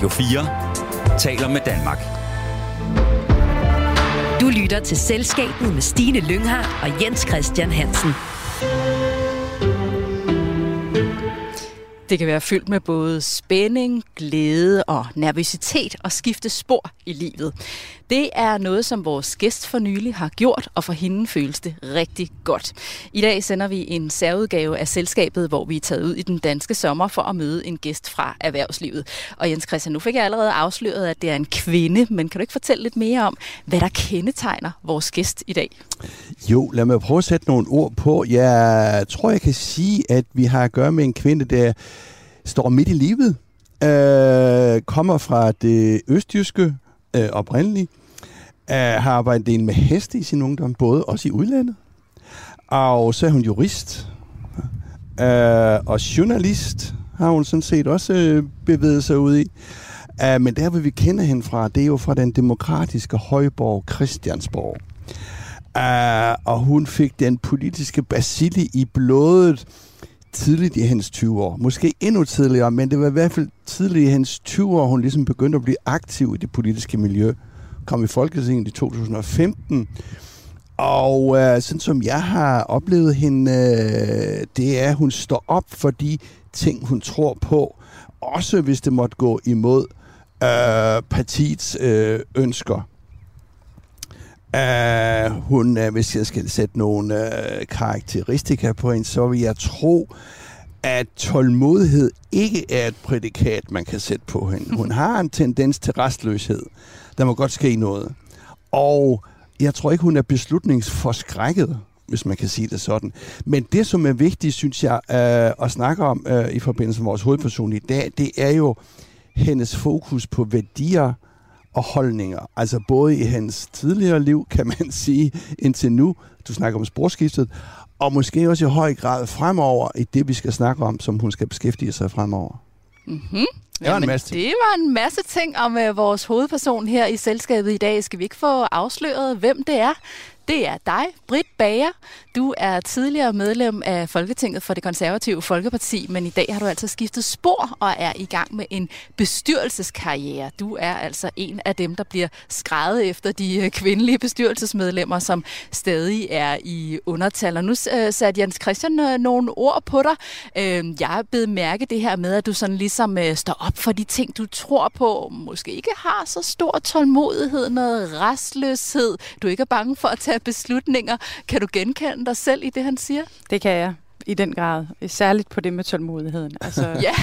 Radio 4 taler med Danmark. Du lytter til Selskabet med Stine Lynghardt og Jens Christian Hansen. Det kan være fyldt med både spænding, glæde og nervøsitet og skifte spor i livet. Det er noget, som vores gæst for nylig har gjort, og for hende føles det rigtig godt. I dag sender vi en særudgave af selskabet, hvor vi er taget ud i den danske sommer for at møde en gæst fra erhvervslivet. Og Jens Christian, nu fik jeg allerede afsløret, at det er en kvinde, men kan du ikke fortælle lidt mere om, hvad der kendetegner vores gæst i dag? Jo, lad mig prøve at sætte nogle ord på. Jeg tror, jeg kan sige, at vi har at gøre med en kvinde, der står midt i livet, øh, kommer fra det østjyske øh, oprindeligt, øh, har arbejdet en med heste i sin ungdom, både også i udlandet. Og så er hun jurist øh, og journalist, har hun sådan set også øh, bevæget sig ud i. Uh, men der, hvor vi kender hende fra, det er jo fra den demokratiske højborg Christiansborg. Uh, og hun fik den politiske basili i blodet tidligt i hendes 20 år. Måske endnu tidligere, men det var i hvert fald tidligt i hendes 20 år, hun ligesom begyndte at blive aktiv i det politiske miljø. Kom i Folketinget i 2015. Og øh, sådan som jeg har oplevet hende, øh, det er, at hun står op for de ting, hun tror på. Også hvis det måtte gå imod øh, partiets øh, ønsker. Uh, hun, uh, hvis jeg skal sætte nogle uh, karakteristika på hende, så vil jeg tro, at tålmodighed ikke er et prædikat, man kan sætte på hende. Hun har en tendens til restløshed. Der må godt ske noget. Og jeg tror ikke, hun er beslutningsforskrækket, hvis man kan sige det sådan. Men det, som er vigtigt, synes jeg, uh, at snakke om uh, i forbindelse med vores hovedperson i dag, det er jo hendes fokus på værdier, og holdninger. Altså både i hans tidligere liv, kan man sige, indtil nu, du snakker om sporskiftet, og måske også i høj grad fremover i det, vi skal snakke om, som hun skal beskæftige sig fremover. Mm-hmm. Det var en masse ting. Det var en masse ting om uh, vores hovedperson her i selskabet i dag. Skal vi ikke få afsløret, hvem det er? Det er dig, Britt Bager. Du er tidligere medlem af Folketinget for det konservative Folkeparti, men i dag har du altså skiftet spor og er i gang med en bestyrelseskarriere. Du er altså en af dem, der bliver skrevet efter de øh, kvindelige bestyrelsesmedlemmer, som stadig er i undertal. Og nu øh, satte Jens Christian øh, nogle ord på dig. Jeg er blevet mærke det her med, at du sådan ligesom står op for de ting, du tror på. Måske ikke har så stor tålmodighed, noget restløshed. Du er ikke bange for at tage beslutninger. Kan du genkende dig selv i det, han siger? Det kan jeg i den grad. Særligt på det med tålmodigheden. Altså, ja.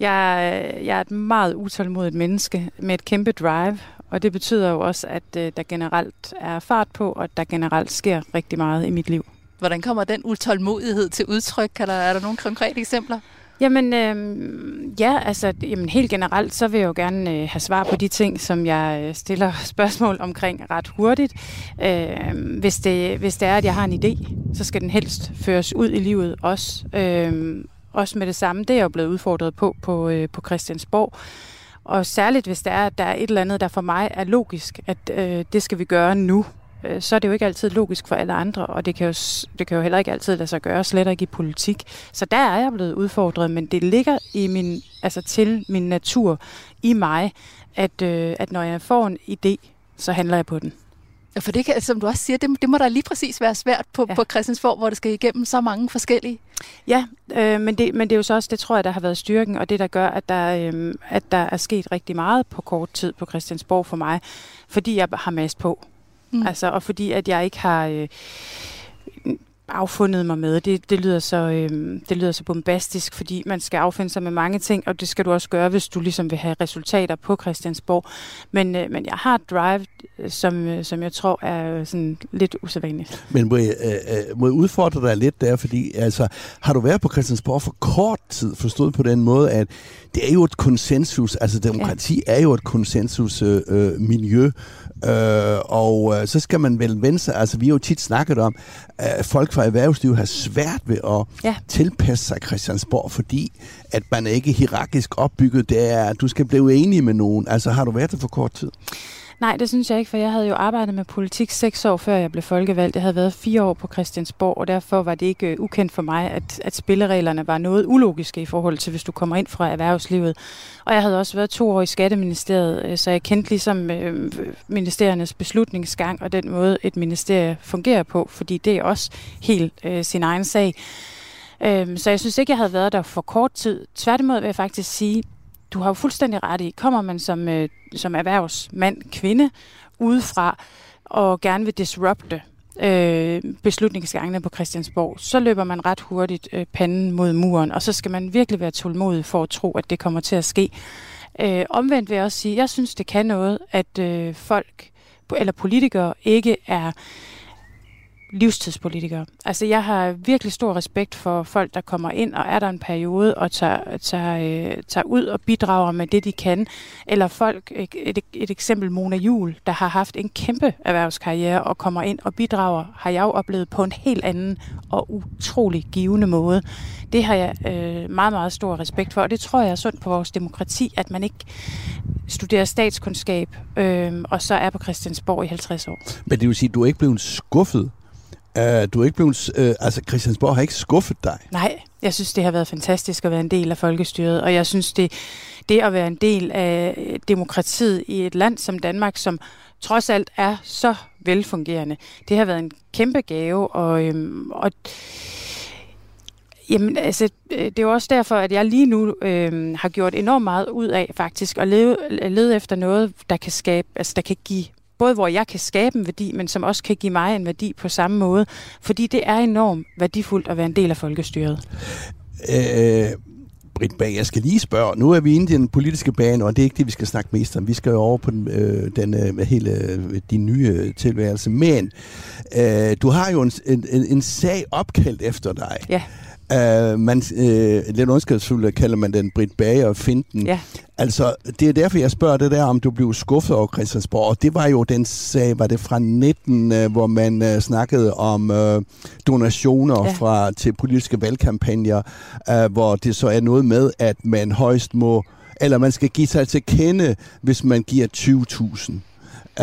jeg, jeg er et meget utålmodigt menneske med et kæmpe drive, og det betyder jo også, at øh, der generelt er fart på, og at der generelt sker rigtig meget i mit liv. Hvordan kommer den utålmodighed til udtryk? Kan der, er der nogle konkrete eksempler? Jamen, øh, ja, altså jamen, helt generelt, så vil jeg jo gerne øh, have svar på de ting, som jeg øh, stiller spørgsmål omkring ret hurtigt. Øh, hvis, det, hvis det er, at jeg har en idé, så skal den helst føres ud i livet også. Øh, også med det samme, det er jeg jo blevet udfordret på på, øh, på Christiansborg. Og særligt hvis det er, at der er et eller andet, der for mig er logisk, at øh, det skal vi gøre nu øh, så er det jo ikke altid logisk for alle andre, og det kan, jo, det kan jo heller ikke altid lade sig gøre, slet ikke i politik. Så der er jeg blevet udfordret, men det ligger i min, altså til min natur, i mig, at, øh, at når jeg får en idé, så handler jeg på den. Ja, for det kan, som du også siger, det, det må da lige præcis være svært på, ja. på Christiansborg, hvor det skal igennem så mange forskellige. Ja, øh, men, det, men det er jo så også, det tror jeg, der har været styrken, og det der gør, at der, øh, at der er sket rigtig meget på kort tid på Christiansborg for mig, fordi jeg har mast på. Mm. Altså, og fordi at jeg ikke har øh, affundet mig med. Det, det, lyder så, øh, det lyder så bombastisk, fordi man skal affinde sig med mange ting, og det skal du også gøre, hvis du ligesom vil have resultater på Christiansborg. Men, øh, men jeg har et drive, øh, som, øh, som jeg tror er sådan lidt usædvanligt. Men må jeg, øh, øh, må jeg udfordre dig lidt der, fordi altså, har du været på Christiansborg for kort tid, forstået på den måde, at det er jo et konsensus, altså demokrati ja. er jo et konsensusmiljø, øh, miljø, Øh, og øh, så skal man vel vende sig, altså vi har jo tit snakket om, at folk fra erhvervslivet har svært ved at ja. tilpasse sig Christiansborg, fordi at man er ikke hierarkisk opbygget, det er, at du skal blive enig med nogen. Altså har du været der for kort tid? Nej, det synes jeg ikke, for jeg havde jo arbejdet med politik seks år før jeg blev folkevalgt. Jeg havde været fire år på Christiansborg, og derfor var det ikke øh, ukendt for mig, at, at spillereglerne var noget ulogiske i forhold til, hvis du kommer ind fra erhvervslivet. Og jeg havde også været to år i Skatteministeriet, øh, så jeg kendte ligesom uh, ministeriernes beslutningsgang og den måde, et ministerie fungerer på, fordi det er også helt øh, sin egen sag. Uh, så jeg synes ikke, jeg havde været der for kort tid. Tværtimod vil jeg faktisk sige, du har jo fuldstændig ret i, kommer man som, øh, som erhvervsmand, kvinde, udefra og gerne vil disrupte øh, beslutningsgangene på Christiansborg, så løber man ret hurtigt øh, panden mod muren, og så skal man virkelig være tålmodig for at tro, at det kommer til at ske. Øh, omvendt vil jeg også sige, jeg synes, det kan noget, at øh, folk eller politikere ikke er livstidspolitikere. Altså, jeg har virkelig stor respekt for folk, der kommer ind og er der en periode og tager, tager, øh, tager ud og bidrager med det, de kan. Eller folk, et, et, et eksempel Mona Jul, der har haft en kæmpe erhvervskarriere og kommer ind og bidrager, har jeg jo oplevet på en helt anden og utrolig givende måde. Det har jeg øh, meget, meget stor respekt for, og det tror jeg er sundt på vores demokrati, at man ikke studerer statskundskab, øh, og så er på Christiansborg i 50 år. Men det vil sige, at du er ikke blevet skuffet Uh, du er ikke blevet, uh, altså Christiansborg har ikke skuffet dig. Nej, jeg synes, det har været fantastisk at være en del af folkestyret, og jeg synes, det, det at være en del af øh, demokratiet i et land som Danmark, som trods alt er så velfungerende, det har været en kæmpe gave, og, øhm, og Jamen, altså, det er jo også derfor, at jeg lige nu øh, har gjort enormt meget ud af faktisk at lede, lede efter noget, der kan skabe, altså der kan give både hvor jeg kan skabe en værdi, men som også kan give mig en værdi på samme måde. Fordi det er enormt værdifuldt at være en del af folkestyret. Øh, Britt Bag, jeg skal lige spørge. Nu er vi inde i den politiske bane, og det er ikke det, vi skal snakke mest om. Vi skal jo over på den, øh, den øh, hele øh, din nye tilværelse. Men øh, du har jo en, en, en sag opkaldt efter dig. Ja. Uh, man, uh, lidt ondskabsfuldt kalder man den Britt Bager og Finten. Ja. Altså, det er derfor, jeg spørger det der, om du blev skuffet over Christiansborg. Og det var jo den sag, var det fra 19, uh, hvor man uh, snakkede om uh, donationer ja. fra til politiske valgkampagner, uh, hvor det så er noget med, at man højst må, eller man skal give sig til kende, hvis man giver 20.000.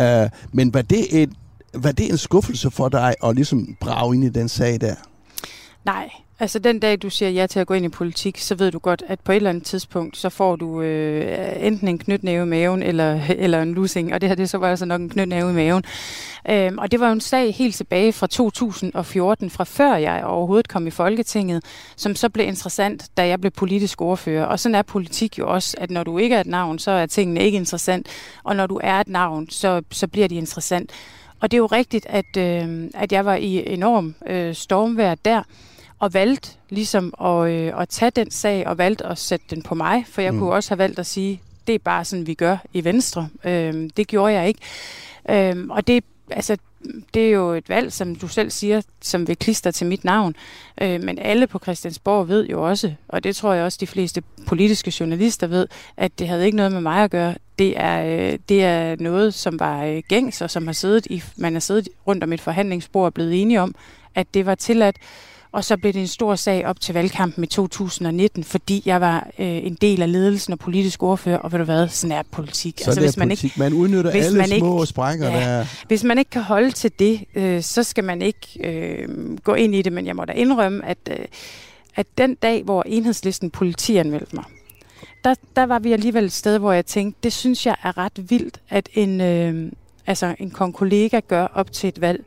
Uh, men var det, et, var det en skuffelse for dig at ligesom brage ind i den sag der? Nej, Altså den dag, du siger ja til at gå ind i politik, så ved du godt, at på et eller andet tidspunkt, så får du øh, enten en knytnæve i maven, eller, eller en losing, og det her det så var altså nok en knytnæve i maven. Øhm, og det var jo en sag helt tilbage fra 2014, fra før jeg overhovedet kom i Folketinget, som så blev interessant, da jeg blev politisk ordfører. Og sådan er politik jo også, at når du ikke er et navn, så er tingene ikke interessant, og når du er et navn, så, så bliver de interessant. Og det er jo rigtigt, at, øh, at jeg var i enorm øh, stormvær der, og valgte ligesom at, øh, at tage den sag og valgte at sætte den på mig, for jeg mm. kunne også have valgt at sige, det er bare sådan, vi gør i Venstre. Øh, det gjorde jeg ikke. Øh, og det, altså, det er jo et valg, som du selv siger, som vil klister til mit navn. Øh, men alle på Christiansborg ved jo også, og det tror jeg også de fleste politiske journalister ved, at det havde ikke noget med mig at gøre. Det er, øh, det er noget, som var øh, gængs, og som har siddet i, man har siddet rundt om et forhandlingsbord og blevet enige om, at det var tilladt. Og så blev det en stor sag op til valgkampen i 2019, fordi jeg var øh, en del af ledelsen og politisk ordfører, og ved du hvad, sådan er politik. Så altså, hvis man politik. Ikke, man udnytter hvis alle man små ikke, sprækker, ja, der Hvis man ikke kan holde til det, øh, så skal man ikke øh, gå ind i det, men jeg må da indrømme, at, øh, at den dag, hvor enhedslisten politianmeldte mig, der, der var vi alligevel et sted, hvor jeg tænkte, det synes jeg er ret vildt, at en, øh, altså en kollega gør op til et valg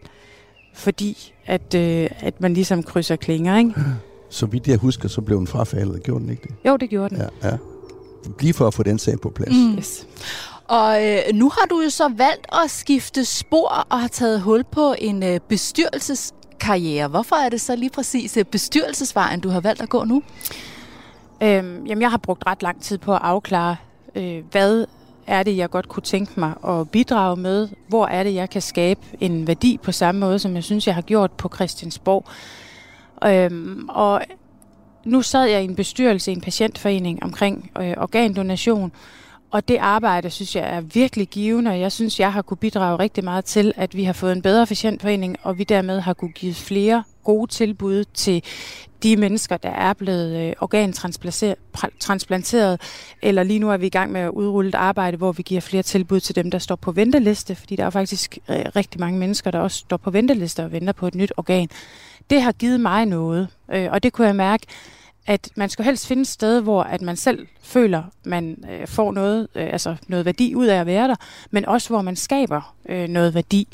fordi at, øh, at man ligesom krydser klinger, ikke? Så vidt jeg husker, så blev den frafaldet. Gjorde den ikke det? Jo, det gjorde den. Ja, ja. Lige for at få den sag på plads. Mm. Yes. Og øh, nu har du jo så valgt at skifte spor og har taget hul på en øh, bestyrelseskarriere. Hvorfor er det så lige præcis øh, bestyrelsesvejen, du har valgt at gå nu? Øhm, jamen, jeg har brugt ret lang tid på at afklare, øh, hvad er det, jeg godt kunne tænke mig at bidrage med? Hvor er det, jeg kan skabe en værdi på samme måde, som jeg synes, jeg har gjort på Christiansborg? Øhm, og nu sad jeg i en bestyrelse i en patientforening omkring øh, organdonation, og det arbejde, synes jeg, er virkelig givende, og jeg synes, jeg har kunne bidrage rigtig meget til, at vi har fået en bedre patientforening, og vi dermed har kunne give flere gode tilbud til de mennesker, der er blevet øh, organtransplanteret, eller lige nu er vi i gang med at udrulle et arbejde, hvor vi giver flere tilbud til dem, der står på venteliste, fordi der er faktisk øh, rigtig mange mennesker, der også står på venteliste og venter på et nyt organ. Det har givet mig noget, øh, og det kunne jeg mærke, at man skal helst finde et sted, hvor at man selv føler, man øh, får noget, øh, altså noget værdi ud af at være der, men også hvor man skaber øh, noget værdi.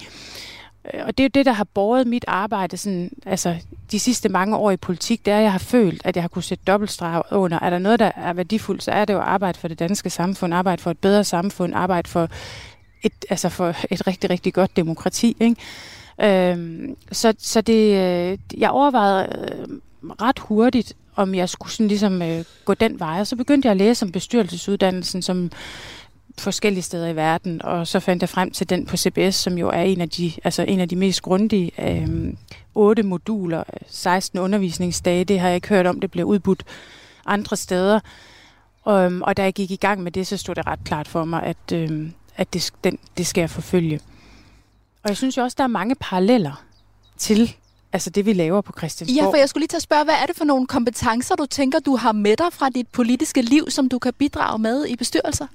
Øh, og det er jo det, der har båret mit arbejde sådan, altså, de sidste mange år i politik, det er, at jeg har følt, at jeg har kunne sætte dobbeltstreg under. Er der noget, der er værdifuldt, så er det jo arbejde for det danske samfund, arbejde for et bedre samfund, arbejde for et, altså for et rigtig, rigtig godt demokrati. Ikke? Øhm, så så det, øh, jeg overvejede øh, ret hurtigt, om jeg skulle sådan ligesom øh, gå den vej. Og så begyndte jeg at læse om bestyrelsesuddannelsen som forskellige steder i verden, og så fandt jeg frem til den på CBS, som jo er en af de, altså en af de mest grundige. Øh, otte moduler, 16 undervisningsdage, det har jeg ikke hørt om, det bliver udbudt andre steder. Og, og da jeg gik i gang med det, så stod det ret klart for mig, at, øh, at det, den, det skal jeg forfølge. Og jeg synes jo også, der er mange paralleller til altså det, vi laver på Christiansborg. Ja, for jeg skulle lige til at spørge, hvad er det for nogle kompetencer, du tænker, du har med dig fra dit politiske liv, som du kan bidrage med i bestyrelser?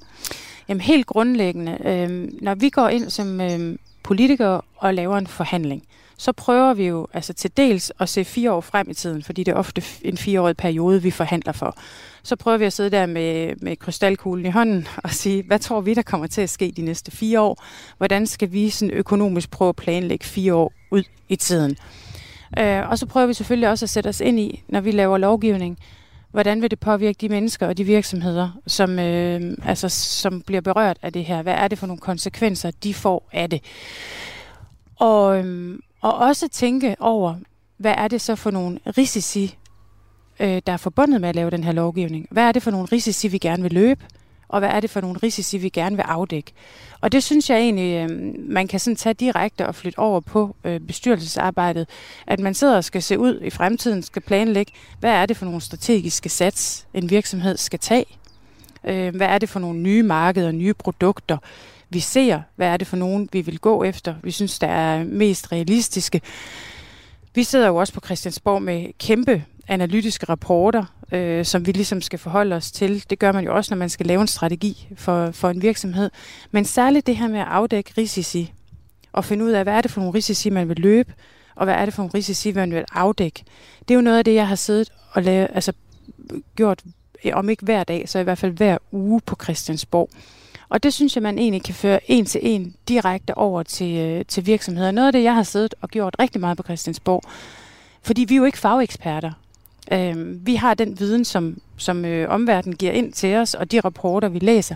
Jamen helt grundlæggende, øh, når vi går ind som øh, politikere og laver en forhandling, så prøver vi jo altså til dels at se fire år frem i tiden, fordi det er ofte en fireårig periode, vi forhandler for. Så prøver vi at sidde der med, med krystalkuglen i hånden og sige, hvad tror vi, der kommer til at ske de næste fire år? Hvordan skal vi sådan økonomisk prøve at planlægge fire år ud i tiden? Øh, og så prøver vi selvfølgelig også at sætte os ind i, når vi laver lovgivning, hvordan vil det påvirke de mennesker og de virksomheder, som, øh, altså, som bliver berørt af det her? Hvad er det for nogle konsekvenser, de får af det? Og, øh, og også tænke over, hvad er det så for nogle risici, øh, der er forbundet med at lave den her lovgivning? Hvad er det for nogle risici, vi gerne vil løbe? Og hvad er det for nogle risici, vi gerne vil afdække. Og det synes jeg egentlig, øh, man kan sådan tage direkte og flytte over på øh, bestyrelsesarbejdet, at man sidder og skal se ud i fremtiden, skal planlægge, hvad er det for nogle strategiske sats, en virksomhed skal tage, øh, hvad er det for nogle nye markeder, nye produkter, vi ser, hvad er det for nogen, vi vil gå efter, vi synes, der er mest realistiske. Vi sidder jo også på Christiansborg med kæmpe analytiske rapporter, øh, som vi ligesom skal forholde os til. Det gør man jo også, når man skal lave en strategi for, for en virksomhed. Men særligt det her med at afdække risici, og finde ud af, hvad er det for nogle risici, man vil løbe, og hvad er det for nogle risici, man vil afdække. Det er jo noget af det, jeg har siddet og lave, altså, gjort, øh, om ikke hver dag, så i hvert fald hver uge på Christiansborg. Og det synes jeg, man egentlig kan føre en til en direkte over til, øh, til virksomheder. Noget af det, jeg har siddet og gjort rigtig meget på Christiansborg, fordi vi er jo ikke fageksperter. Øh, vi har den viden, som, som øh, omverdenen giver ind til os, og de rapporter, vi læser.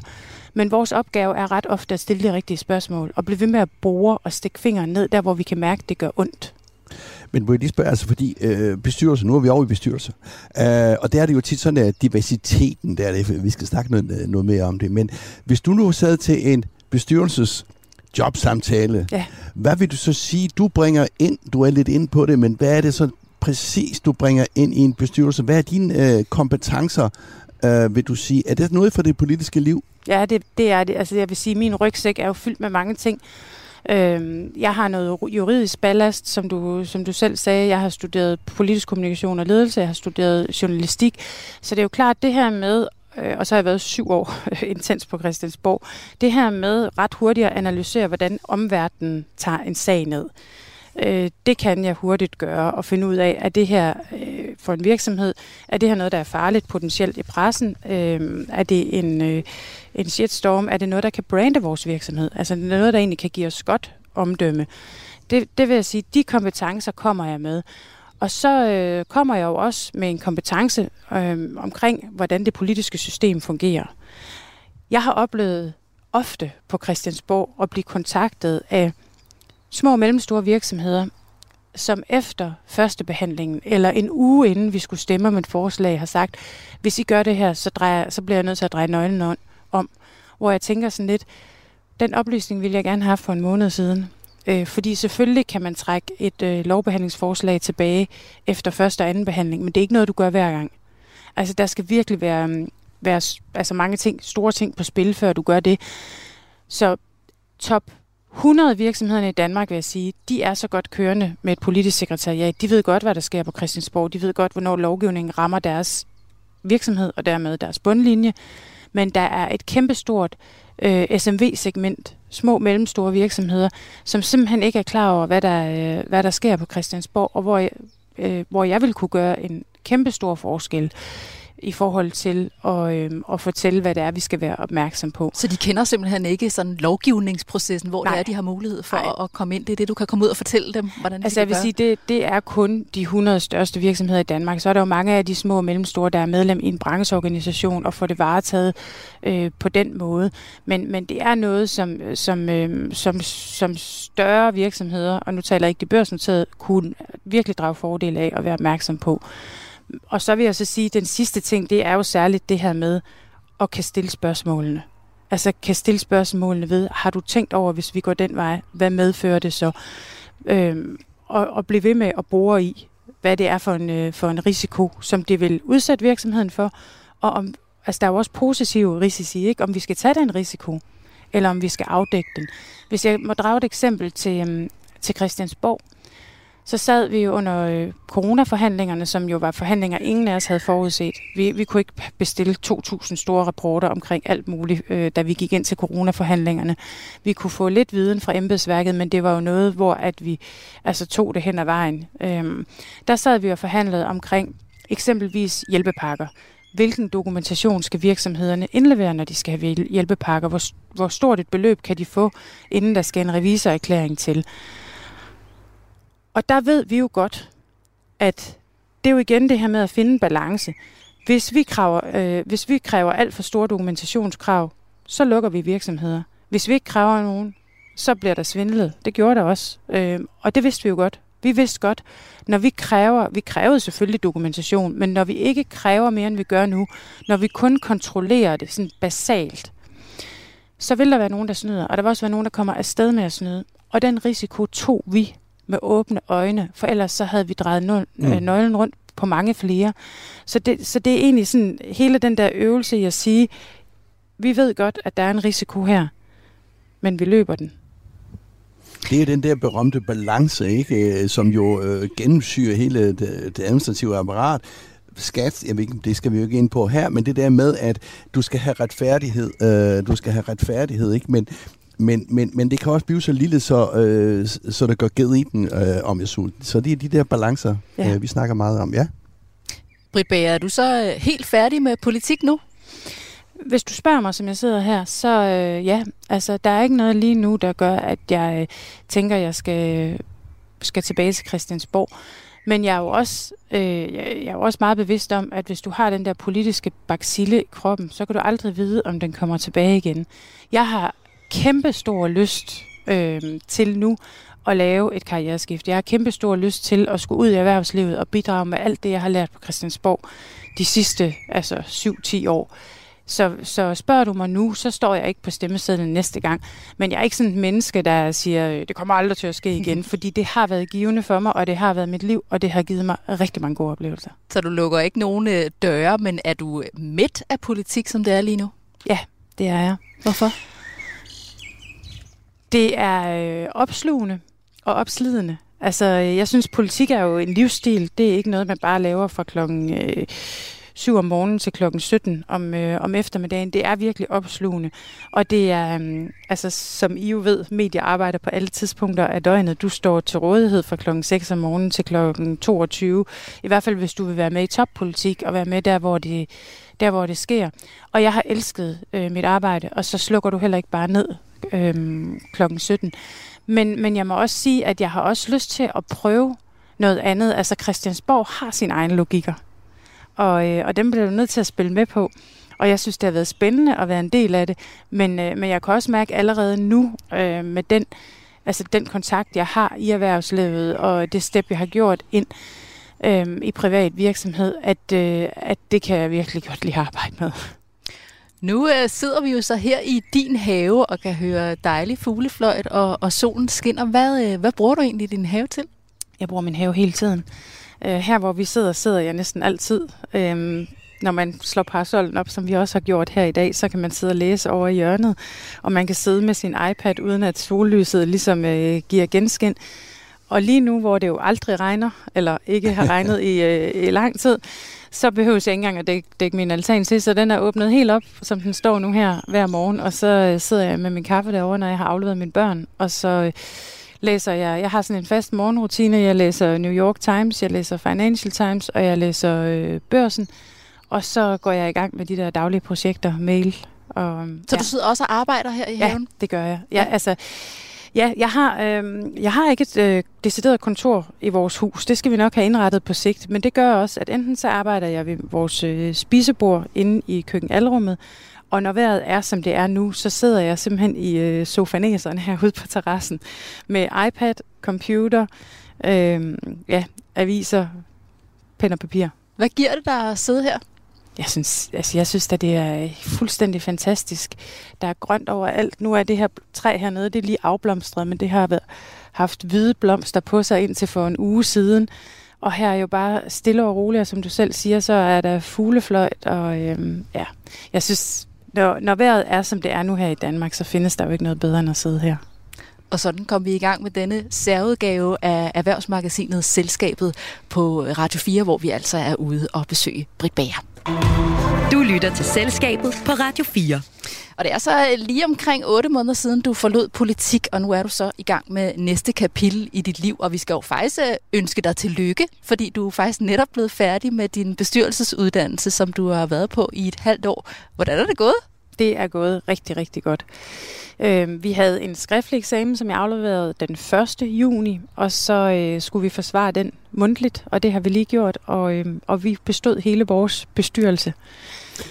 Men vores opgave er ret ofte at stille de rigtige spørgsmål, og blive ved med at bore og stikke fingeren ned, der hvor vi kan mærke, at det gør ondt. Men må jeg lige spørge, altså fordi øh, bestyrelse, nu er vi over i bestyrelse, øh, og der er det jo tit sådan, at diversiteten, der er det, vi skal snakke noget, noget mere om det, men hvis du nu sad til en bestyrelses jobsamtale, ja. hvad vil du så sige, du bringer ind, du er lidt ind på det, men hvad er det så præcis, du bringer ind i en bestyrelse? Hvad er dine øh, kompetencer, øh, vil du sige? Er det noget for det politiske liv? Ja, det, det er det. Altså, jeg vil sige, at min rygsæk er jo fyldt med mange ting. Øh, jeg har noget juridisk ballast, som du, som du selv sagde. Jeg har studeret politisk kommunikation og ledelse, jeg har studeret journalistik. Så det er jo klart, det her med øh, og så har jeg været syv år intens på Christiansborg, det her med ret hurtigt at analysere, hvordan omverdenen tager en sag ned. Øh, det kan jeg hurtigt gøre og finde ud af, at det her øh, for en virksomhed, er det her noget, der er farligt potentielt i pressen? Øh, er det en, øh, en shitstorm? Er det noget, der kan brande vores virksomhed? Altså det er noget, der egentlig kan give os godt omdømme. Det, det vil jeg sige, de kompetencer kommer jeg med. Og så øh, kommer jeg jo også med en kompetence øh, omkring, hvordan det politiske system fungerer. Jeg har oplevet ofte på Christiansborg at blive kontaktet af små og mellemstore virksomheder, som efter første behandlingen, eller en uge inden vi skulle stemme om et forslag, har sagt, hvis I gør det her, så, drejer, så bliver jeg nødt til at dreje nøglen om. Hvor jeg tænker sådan lidt, den oplysning ville jeg gerne have for en måned siden. Øh, fordi selvfølgelig kan man trække et øh, lovbehandlingsforslag tilbage efter første og anden behandling, men det er ikke noget, du gør hver gang. Altså der skal virkelig være mm, være altså mange ting, store ting på spil, før du gør det. Så top 100 virksomhederne i Danmark, vil jeg sige, de er så godt kørende med et politisk sekretariat. De ved godt, hvad der sker på Christiansborg. De ved godt, hvornår lovgivningen rammer deres virksomhed og dermed deres bundlinje. Men der er et kæmpestort øh, SMV-segment, små mellemstore virksomheder, som simpelthen ikke er klar over, hvad der, øh, hvad der sker på Christiansborg, og hvor øh, hvor jeg vil kunne gøre en kæmpestor forskel i forhold til at, øh, at fortælle, hvad det er, vi skal være opmærksom på. Så de kender simpelthen ikke sådan lovgivningsprocessen, hvor Nej. det er, de har mulighed for at, at komme ind. Det er det, du kan komme ud og fortælle dem, hvordan de altså, jeg vil gøre. sige, det, det er kun de 100 største virksomheder i Danmark. Så er der jo mange af de små og mellemstore, der er medlem i en brancheorganisation og får det varetaget øh, på den måde. Men, men det er noget, som, som, øh, som, som større virksomheder, og nu taler jeg ikke de børsnoterede, kunne virkelig drage fordel af at være opmærksom på. Og så vil jeg så sige, at den sidste ting, det er jo særligt det her med at kan stille spørgsmålene. Altså kan stille spørgsmålene ved, har du tænkt over, hvis vi går den vej, hvad medfører det så? Øhm, og, og blive ved med at bore i, hvad det er for en, øh, for en risiko, som det vil udsætte virksomheden for, og om, altså der er jo også positive risici, ikke? om vi skal tage den risiko, eller om vi skal afdække den. Hvis jeg må drage et eksempel til, øhm, til Christiansborg, så sad vi jo under øh, coronaforhandlingerne, som jo var forhandlinger, ingen af os havde forudset. Vi, vi kunne ikke bestille 2.000 store rapporter omkring alt muligt, øh, da vi gik ind til coronaforhandlingerne. Vi kunne få lidt viden fra embedsværket, men det var jo noget, hvor at vi altså tog det hen ad vejen. Øhm, der sad vi og forhandlede omkring eksempelvis hjælpepakker. Hvilken dokumentation skal virksomhederne indlevere, når de skal have hjælpepakker? Hvor, hvor stort et beløb kan de få, inden der skal en revisorerklæring til? Og der ved vi jo godt, at det er jo igen det her med at finde balance. Hvis vi, kræver, øh, hvis vi kræver alt for store dokumentationskrav, så lukker vi virksomheder. Hvis vi ikke kræver nogen, så bliver der svindlet. Det gjorde der også. Øh, og det vidste vi jo godt. Vi vidste godt, når vi kræver, vi krævede selvfølgelig dokumentation, men når vi ikke kræver mere, end vi gør nu, når vi kun kontrollerer det sådan basalt, så vil der være nogen, der snyder, og der vil også være nogen, der kommer afsted med at snyde. Og den risiko tog vi med åbne øjne, for ellers så havde vi drejet nø- mm. Øh, nøglen rundt på mange flere. Så det, så det er egentlig sådan hele den der øvelse i at sige, vi ved godt, at der er en risiko her, men vi løber den. Det er den der berømte balance, ikke, øh, som jo øh, gennemsyrer hele det, det administrative apparat. Skat, jeg ved ikke, det skal vi jo ikke ind på her, men det der med, at du skal have retfærdighed, øh, du skal have retfærdighed, ikke? Men, men, men, men det kan også blive så lille, så, øh, så det går ged i den, øh, om jeg så. Så det er de der balancer, ja. øh, vi snakker meget om, ja. Britt Bager, er du så øh, helt færdig med politik nu? Hvis du spørger mig, som jeg sidder her, så øh, ja, altså der er ikke noget lige nu, der gør, at jeg øh, tænker, jeg skal, skal tilbage til Christiansborg. Men jeg er jo også, øh, jeg er jo også meget bevidst om, at hvis du har den der politiske baksille i kroppen, så kan du aldrig vide, om den kommer tilbage igen. Jeg har kæmpe stor lyst øh, til nu at lave et karriereskift. Jeg har kæmpe stor lyst til at skulle ud i erhvervslivet og bidrage med alt det, jeg har lært på Christiansborg de sidste altså 7-10 år. Så, så spørger du mig nu, så står jeg ikke på stemmesedlen næste gang. Men jeg er ikke sådan et menneske, der siger, øh, det kommer aldrig til at ske igen, fordi det har været givende for mig, og det har været mit liv, og det har givet mig rigtig mange gode oplevelser. Så du lukker ikke nogen øh, døre, men er du midt af politik, som det er lige nu? Ja, det er jeg. Hvorfor? Det er øh, opslugende og opslidende. Altså, øh, jeg synes, politik er jo en livsstil. Det er ikke noget, man bare laver fra klokken øh, 7 om morgenen til klokken 17 om, øh, om eftermiddagen. Det er virkelig opslugende. Og det er, øh, altså, som I jo ved, medier arbejder på alle tidspunkter af døgnet. Du står til rådighed fra klokken 6 om morgenen til klokken 22. I hvert fald, hvis du vil være med i toppolitik og være med der, hvor det, der, hvor det sker. Og jeg har elsket øh, mit arbejde, og så slukker du heller ikke bare ned øhm, klokken 17. Men, men jeg må også sige, at jeg har også lyst til at prøve noget andet. Altså Christiansborg har sin egen logikker, og, øh, og dem bliver du nødt til at spille med på. Og jeg synes, det har været spændende at være en del af det. Men, øh, men jeg kan også mærke allerede nu øh, med den, altså den kontakt, jeg har i erhvervslivet, og det step, jeg har gjort ind øh, i privat virksomhed, at, øh, at det kan jeg virkelig godt lide at arbejde med. Nu øh, sidder vi jo så her i din have og kan høre dejlig fuglefløjt, og, og solen skinner. Hvad, øh, hvad bruger du egentlig din have til? Jeg bruger min have hele tiden. Øh, her hvor vi sidder, sidder jeg næsten altid. Øh, når man slår parasollen op, som vi også har gjort her i dag, så kan man sidde og læse over i hjørnet, og man kan sidde med sin iPad, uden at sollyset ligesom øh, giver genskin. Og lige nu, hvor det jo aldrig regner, eller ikke har regnet i, øh, i lang tid, så behøver jeg ikke engang at dække, dække min altan til, så den er åbnet helt op, som den står nu her hver morgen, og så øh, sidder jeg med min kaffe derovre, når jeg har afleveret mine børn, og så øh, læser jeg, jeg har sådan en fast morgenrutine, jeg læser New York Times, jeg læser Financial Times, og jeg læser øh, Børsen, og så går jeg i gang med de der daglige projekter, mail. Og, så ja. du sidder også og arbejder her i haven? Ja, det gør jeg. Ja, altså, Ja, jeg har, øh, jeg har ikke et øh, decideret kontor i vores hus. Det skal vi nok have indrettet på sigt. Men det gør også, at enten så arbejder jeg ved vores øh, spisebord inde i køkkenalrummet, og når vejret er, som det er nu, så sidder jeg simpelthen i øh, sofanæseren herude på terrassen med iPad, computer, øh, ja, aviser, pen og papir. Hvad giver det dig at sidde her? Jeg synes, altså jeg synes at det er fuldstændig fantastisk. Der er grønt overalt. Nu er det her træ hernede, det er lige afblomstret, men det har været, haft hvide blomster på sig indtil for en uge siden. Og her er jo bare stille og roligt, og som du selv siger, så er der fuglefløjt, og øhm, ja, jeg synes, når, når vejret er, som det er nu her i Danmark, så findes der jo ikke noget bedre end at sidde her. Og sådan kom vi i gang med denne særudgave af erhvervsmagasinet Selskabet på Radio 4, hvor vi altså er ude og besøge Britt Bager. Lytter til Selskabet på Radio 4. Og det er så lige omkring 8 måneder siden, du forlod politik, og nu er du så i gang med næste kapitel i dit liv. Og vi skal jo faktisk øh, ønske dig tillykke, fordi du er faktisk netop blevet færdig med din bestyrelsesuddannelse, som du har været på i et halvt år. Hvordan er det gået? Det er gået rigtig, rigtig godt. Øh, vi havde en skriftlig eksamen, som jeg afleverede den 1. juni, og så øh, skulle vi forsvare den mundtligt, og det har vi lige gjort, og, øh, og vi bestod hele vores bestyrelse.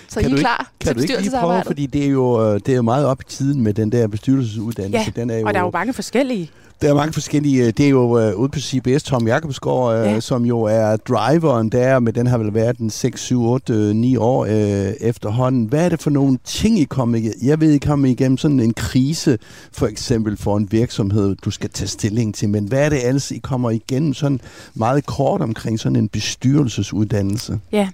Så kan I er klar kan til du ikke lige prøve, fordi det er, jo, det er meget op i tiden med den der bestyrelsesuddannelse. Ja, den er jo, og der er jo mange forskellige. Der er mange forskellige. Det er jo uh, ude på CBS, Tom Jakobsgaard, uh, ja. som jo er driveren der, men den har vel været den 6, 7, 8, 9 år uh, efterhånden. Hvad er det for nogle ting, I kommer igennem? Jeg ved, I kommer igennem sådan en krise, for eksempel for en virksomhed, du skal tage stilling til, men hvad er det ellers, I kommer igennem sådan meget kort omkring sådan en bestyrelsesuddannelse? Ja,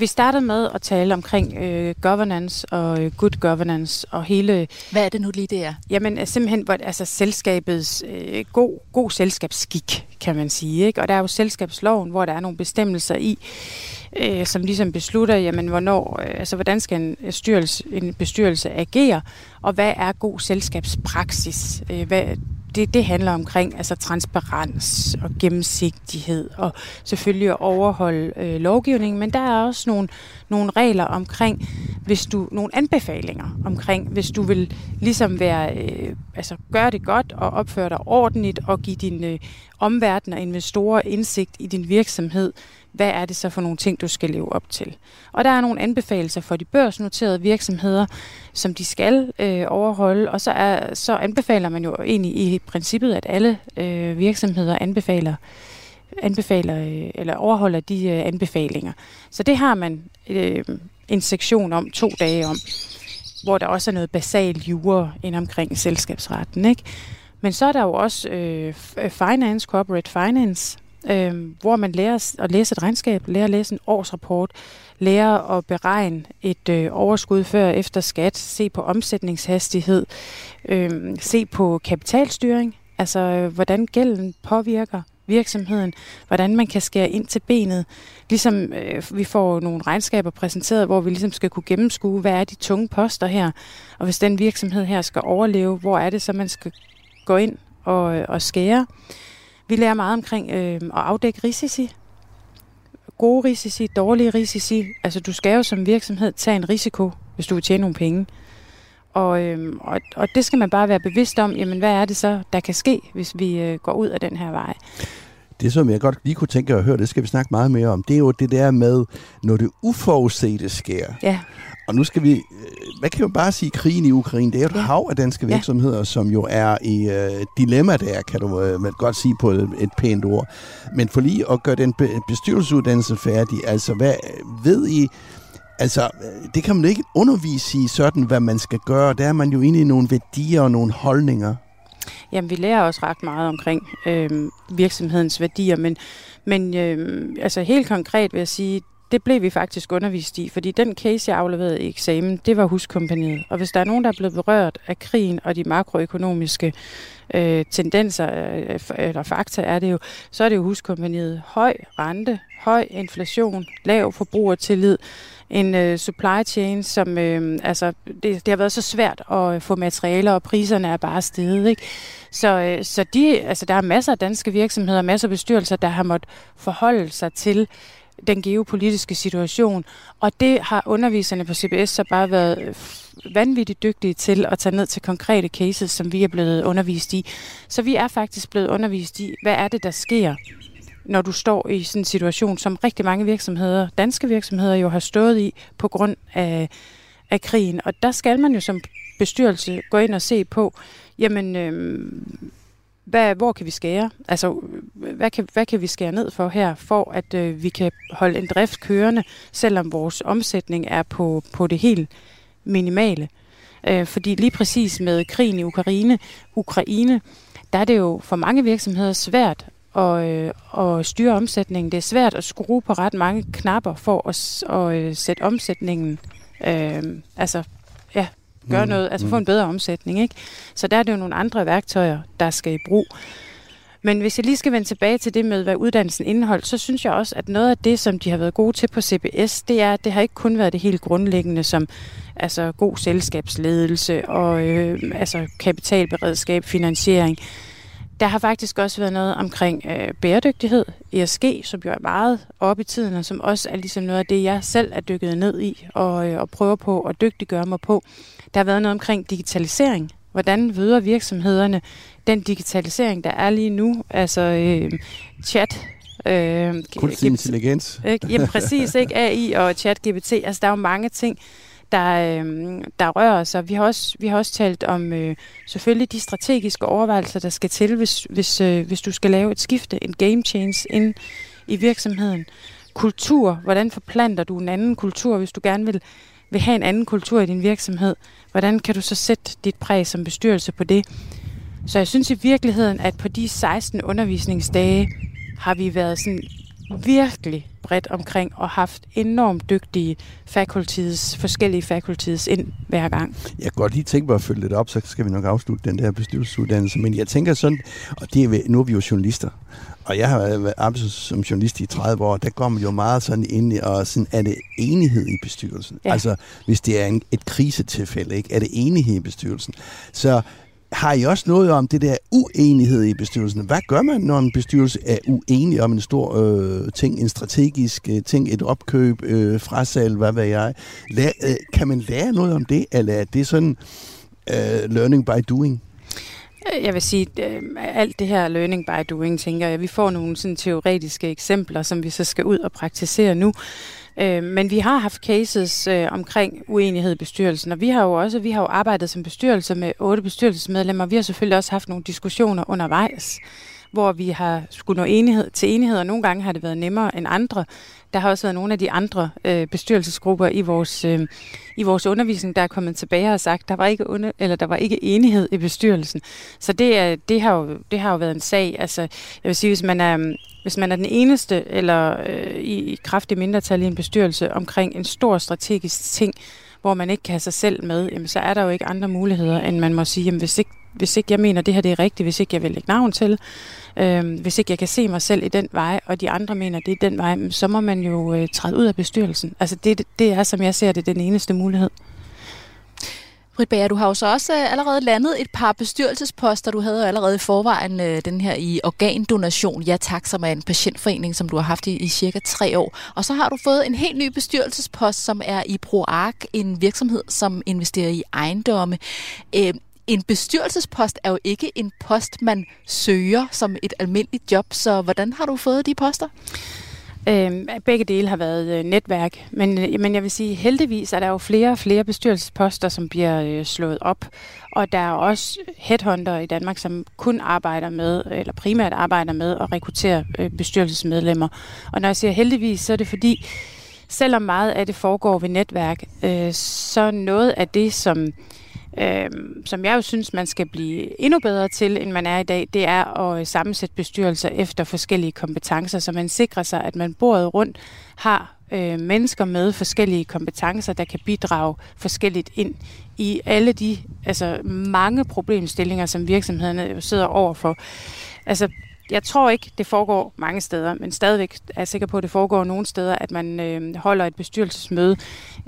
vi startede med at tale omkring øh, governance og øh, good governance og hele... Hvad er det nu lige, det er? Jamen simpelthen hvor, altså, selskabets øh, god, god selskabsskik, kan man sige. Ikke? Og der er jo selskabsloven, hvor der er nogle bestemmelser i, øh, som ligesom beslutter, jamen, hvornår, øh, altså, hvordan skal en, styrelse, en bestyrelse agere, og hvad er god selskabspraksis? Øh, hvad, det, det handler omkring altså transparens og gennemsigtighed og selvfølgelig at overholde øh, lovgivningen, men der er også nogle, nogle regler omkring, hvis du nogle anbefalinger omkring, hvis du vil ligesom være, øh, altså gøre det godt og opføre dig ordentligt og give din øh, omverden og investorer indsigt i din virksomhed, hvad er det så for nogle ting, du skal leve op til. Og der er nogle anbefalinger for de børsnoterede virksomheder, som de skal øh, overholde, og så, er, så anbefaler man jo egentlig i princippet, at alle øh, virksomheder anbefaler anbefaler øh, eller overholder de øh, anbefalinger. Så det har man øh, en sektion om to dage om, hvor der også er noget basal jure ind omkring selskabsretten. Ikke? Men så er der jo også øh, finance, corporate finance, øh, hvor man lærer at læse et regnskab, lærer at læse en årsrapport, lærer at beregne et øh, overskud før og efter skat, se på omsætningshastighed, øh, se på kapitalstyring, altså øh, hvordan gælden påvirker virksomheden, hvordan man kan skære ind til benet. Ligesom øh, vi får nogle regnskaber præsenteret, hvor vi ligesom skal kunne gennemskue, hvad er de tunge poster her, og hvis den virksomhed her skal overleve, hvor er det så, man skal gå ind og, øh, og skære. Vi lærer meget omkring øh, at afdække risici. Gode risici, dårlige risici. Altså du skal jo som virksomhed tage en risiko, hvis du vil tjene nogle penge. Og, øh, og, og det skal man bare være bevidst om, jamen hvad er det så, der kan ske, hvis vi øh, går ud af den her vej. Det, som jeg godt lige kunne tænke at høre, det skal vi snakke meget mere om, det er jo det der med, når det uforudsete sker. Ja. Og nu skal vi, hvad kan jo bare sige, krigen i Ukraine, det er jo et ja. hav af danske virksomheder, ja. som jo er i uh, dilemma der, kan du uh, godt sige på et, et pænt ord. Men for lige at gøre den bestyrelsesuddannelse færdig, altså hvad ved I, Altså, det kan man ikke undervise i sådan, hvad man skal gøre. Der er man jo inde i nogle værdier og nogle holdninger. Jamen, vi lærer også ret meget omkring øh, virksomhedens værdier, men, men øh, altså helt konkret vil jeg sige, det blev vi faktisk undervist i, fordi den case, jeg afleverede i eksamen, det var huskompaniet. Og hvis der er nogen, der er blevet berørt af krigen og de makroøkonomiske øh, tendenser øh, eller fakta, er det jo, så er det jo huskompaniet. Høj rente, høj inflation, lav forbrugertillid, en øh, supply chain, som øh, altså, det, det har været så svært at øh, få materialer, og priserne er bare steget. Ikke? Så, øh, så de, altså, der er masser af danske virksomheder, masser af bestyrelser, der har måttet forholde sig til den geopolitiske situation. Og det har underviserne på CBS så bare været øh, vanvittigt dygtige til at tage ned til konkrete cases, som vi er blevet undervist i. Så vi er faktisk blevet undervist i, hvad er det, der sker, når du står i sådan en situation, som rigtig mange virksomheder, danske virksomheder jo har stået i på grund af, af krigen. Og der skal man jo som bestyrelse gå ind og se på, jamen, øh, hvad, hvor kan vi skære? Altså, hvad kan, hvad kan vi skære ned for her, for at øh, vi kan holde en drift kørende, selvom vores omsætning er på, på det helt minimale? Øh, fordi lige præcis med krigen i Ukraine, Ukraine, der er det jo for mange virksomheder svært at, øh, at styre omsætningen. Det er svært at skrue på ret mange knapper for at, at, øh, sætte omsætningen, øh, altså gøre mm. noget, altså mm. få en bedre omsætning. Ikke? Så der er det jo nogle andre værktøjer, der skal i brug. Men hvis jeg lige skal vende tilbage til det med, hvad uddannelsen indeholdt, så synes jeg også, at noget af det, som de har været gode til på CBS, det er, at det har ikke kun været det helt grundlæggende, som altså god selskabsledelse og øh, altså kapitalberedskab, finansiering. Der har faktisk også været noget omkring øh, bæredygtighed, ESG, som jo er meget op i tiden, og som også er ligesom noget af det, jeg selv er dykket ned i og, øh, og prøver på at dygtiggøre mig på. Der har været noget omkring digitalisering. Hvordan møder virksomhederne den digitalisering, der er lige nu? Altså øh, chat, Øh, Kunstig intelligens. Ikke? Jamen præcis, ikke? AI og chat-GPT. Altså der er jo mange ting, der, øh, der rører sig. Vi har også, vi har også talt om øh, selvfølgelig de strategiske overvejelser, der skal til, hvis, hvis, øh, hvis du skal lave et skifte, en game change ind i virksomheden. Kultur, hvordan forplanter du en anden kultur, hvis du gerne vil, vil have en anden kultur i din virksomhed? Hvordan kan du så sætte dit præg som bestyrelse på det? Så jeg synes i virkeligheden, at på de 16 undervisningsdage har vi været sådan virkelig bredt omkring og haft enormt dygtige faculties, forskellige faculties ind hver gang. Jeg kan godt lige tænke mig at følge lidt op, så skal vi nok afslutte den der bestyrelsesuddannelse. Men jeg tænker sådan, og det er, nu er vi jo journalister, og jeg har været arbejdet som journalist i 30 år, der går man jo meget sådan ind i, og sådan, er det enighed i bestyrelsen? Ja. Altså, hvis det er en, et krisetilfælde, ikke? er det enighed i bestyrelsen? Så har I også noget om det der uenighed i bestyrelsen? Hvad gør man, når en bestyrelse er uenig om en stor øh, ting, en strategisk øh, ting, et opkøb, øh, frasal, hvad ved jeg? Lær, øh, kan man lære noget om det, eller er det sådan øh, learning by doing? Øh, jeg vil sige, at alt det her learning by doing, tænker jeg, vi får nogle sådan teoretiske eksempler, som vi så skal ud og praktisere nu. Øh, men vi har haft cases øh, omkring uenighed i bestyrelsen, og vi har jo også vi har jo arbejdet som bestyrelse med otte bestyrelsesmedlemmer. Vi har selvfølgelig også haft nogle diskussioner undervejs, hvor vi har skulle nå enighed til enighed, og nogle gange har det været nemmere end andre. Der har også været nogle af de andre øh, bestyrelsesgrupper i vores, øh, i vores undervisning, der er kommet tilbage og sagt, der var ikke under, eller der var ikke enighed i bestyrelsen. Så det, er, det, har jo, det har jo været en sag. Altså, jeg vil sige, hvis man er, hvis man er den eneste eller øh, i, i kraftig mindretal i en bestyrelse omkring en stor strategisk ting, hvor man ikke kan have sig selv med, jamen, så er der jo ikke andre muligheder, end man må sige, jamen, hvis ikke hvis ikke jeg mener, at det her det er rigtigt, hvis ikke jeg vil lægge navn til, øh, hvis ikke jeg kan se mig selv i den vej, og de andre mener, at det er den vej, så må man jo øh, træde ud af bestyrelsen. Altså det, det er, som jeg ser det, den eneste mulighed. Britt Bager, du har jo så også øh, allerede landet et par bestyrelsesposter. Du havde jo allerede i forvejen øh, den her i organdonation, ja tak, som er en patientforening, som du har haft i, i cirka tre år. Og så har du fået en helt ny bestyrelsespost, som er i ProArk, en virksomhed, som investerer i ejendomme. Øh, en bestyrelsespost er jo ikke en post, man søger som et almindeligt job, så hvordan har du fået de poster? Øhm, begge dele har været øh, netværk, men, øh, men jeg vil sige, heldigvis er der jo flere og flere bestyrelsesposter, som bliver øh, slået op, og der er også headhunter i Danmark, som kun arbejder med, eller primært arbejder med at rekruttere øh, bestyrelsesmedlemmer. Og når jeg siger heldigvis, så er det fordi, selvom meget af det foregår ved netværk, øh, så noget af det, som øh, som jeg jo synes, man skal blive endnu bedre til, end man er i dag, det er at øh, sammensætte bestyrelser efter forskellige kompetencer, så man sikrer sig, at man bordet rundt har øh, mennesker med forskellige kompetencer, der kan bidrage forskelligt ind i alle de altså mange problemstillinger, som virksomhederne jo sidder overfor. Altså, jeg tror ikke, det foregår mange steder, men stadigvæk er jeg sikker på, at det foregår nogle steder, at man øh, holder et bestyrelsesmøde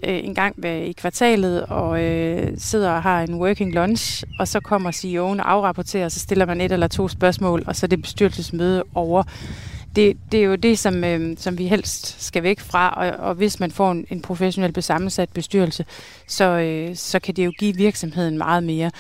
øh, en gang ved, i kvartalet og øh, sidder og har en working lunch, og så kommer CEO'en og afrapporterer, og så stiller man et eller to spørgsmål, og så er det bestyrelsesmøde over det, det er jo det, som, øh, som vi helst skal væk fra, og, og hvis man får en, en professionel besammensat bestyrelse, så, øh, så kan det jo give virksomheden meget mere.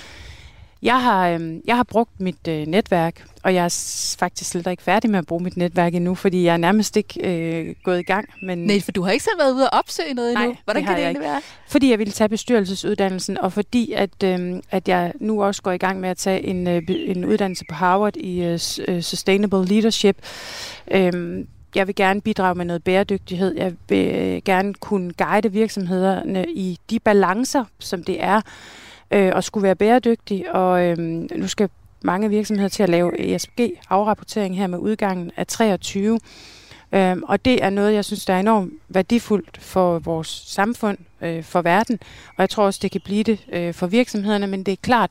Jeg har, øh, jeg har brugt mit øh, netværk, og jeg er faktisk slet ikke færdig med at bruge mit netværk endnu, fordi jeg er nærmest ikke øh, gået i gang. Men... Nej, for du har ikke selv været ude og opsøge noget Nej, endnu. Hvordan det kan det egentlig være? Fordi jeg ville tage bestyrelsesuddannelsen, og fordi at, øh, at jeg nu også går i gang med at tage en, øh, en uddannelse på Harvard i øh, øh Sustainable Leadership. Øh, jeg vil gerne bidrage med noget bæredygtighed. Jeg vil gerne kunne guide virksomhederne i de balancer, som det er øh, og skulle være bæredygtig. Og øh, nu skal mange virksomheder til at lave ESG-afrapportering her med udgangen af 23. Øhm, og det er noget, jeg synes, der er enormt værdifuldt for vores samfund, øh, for verden, og jeg tror også, det kan blive det øh, for virksomhederne, men det er klart,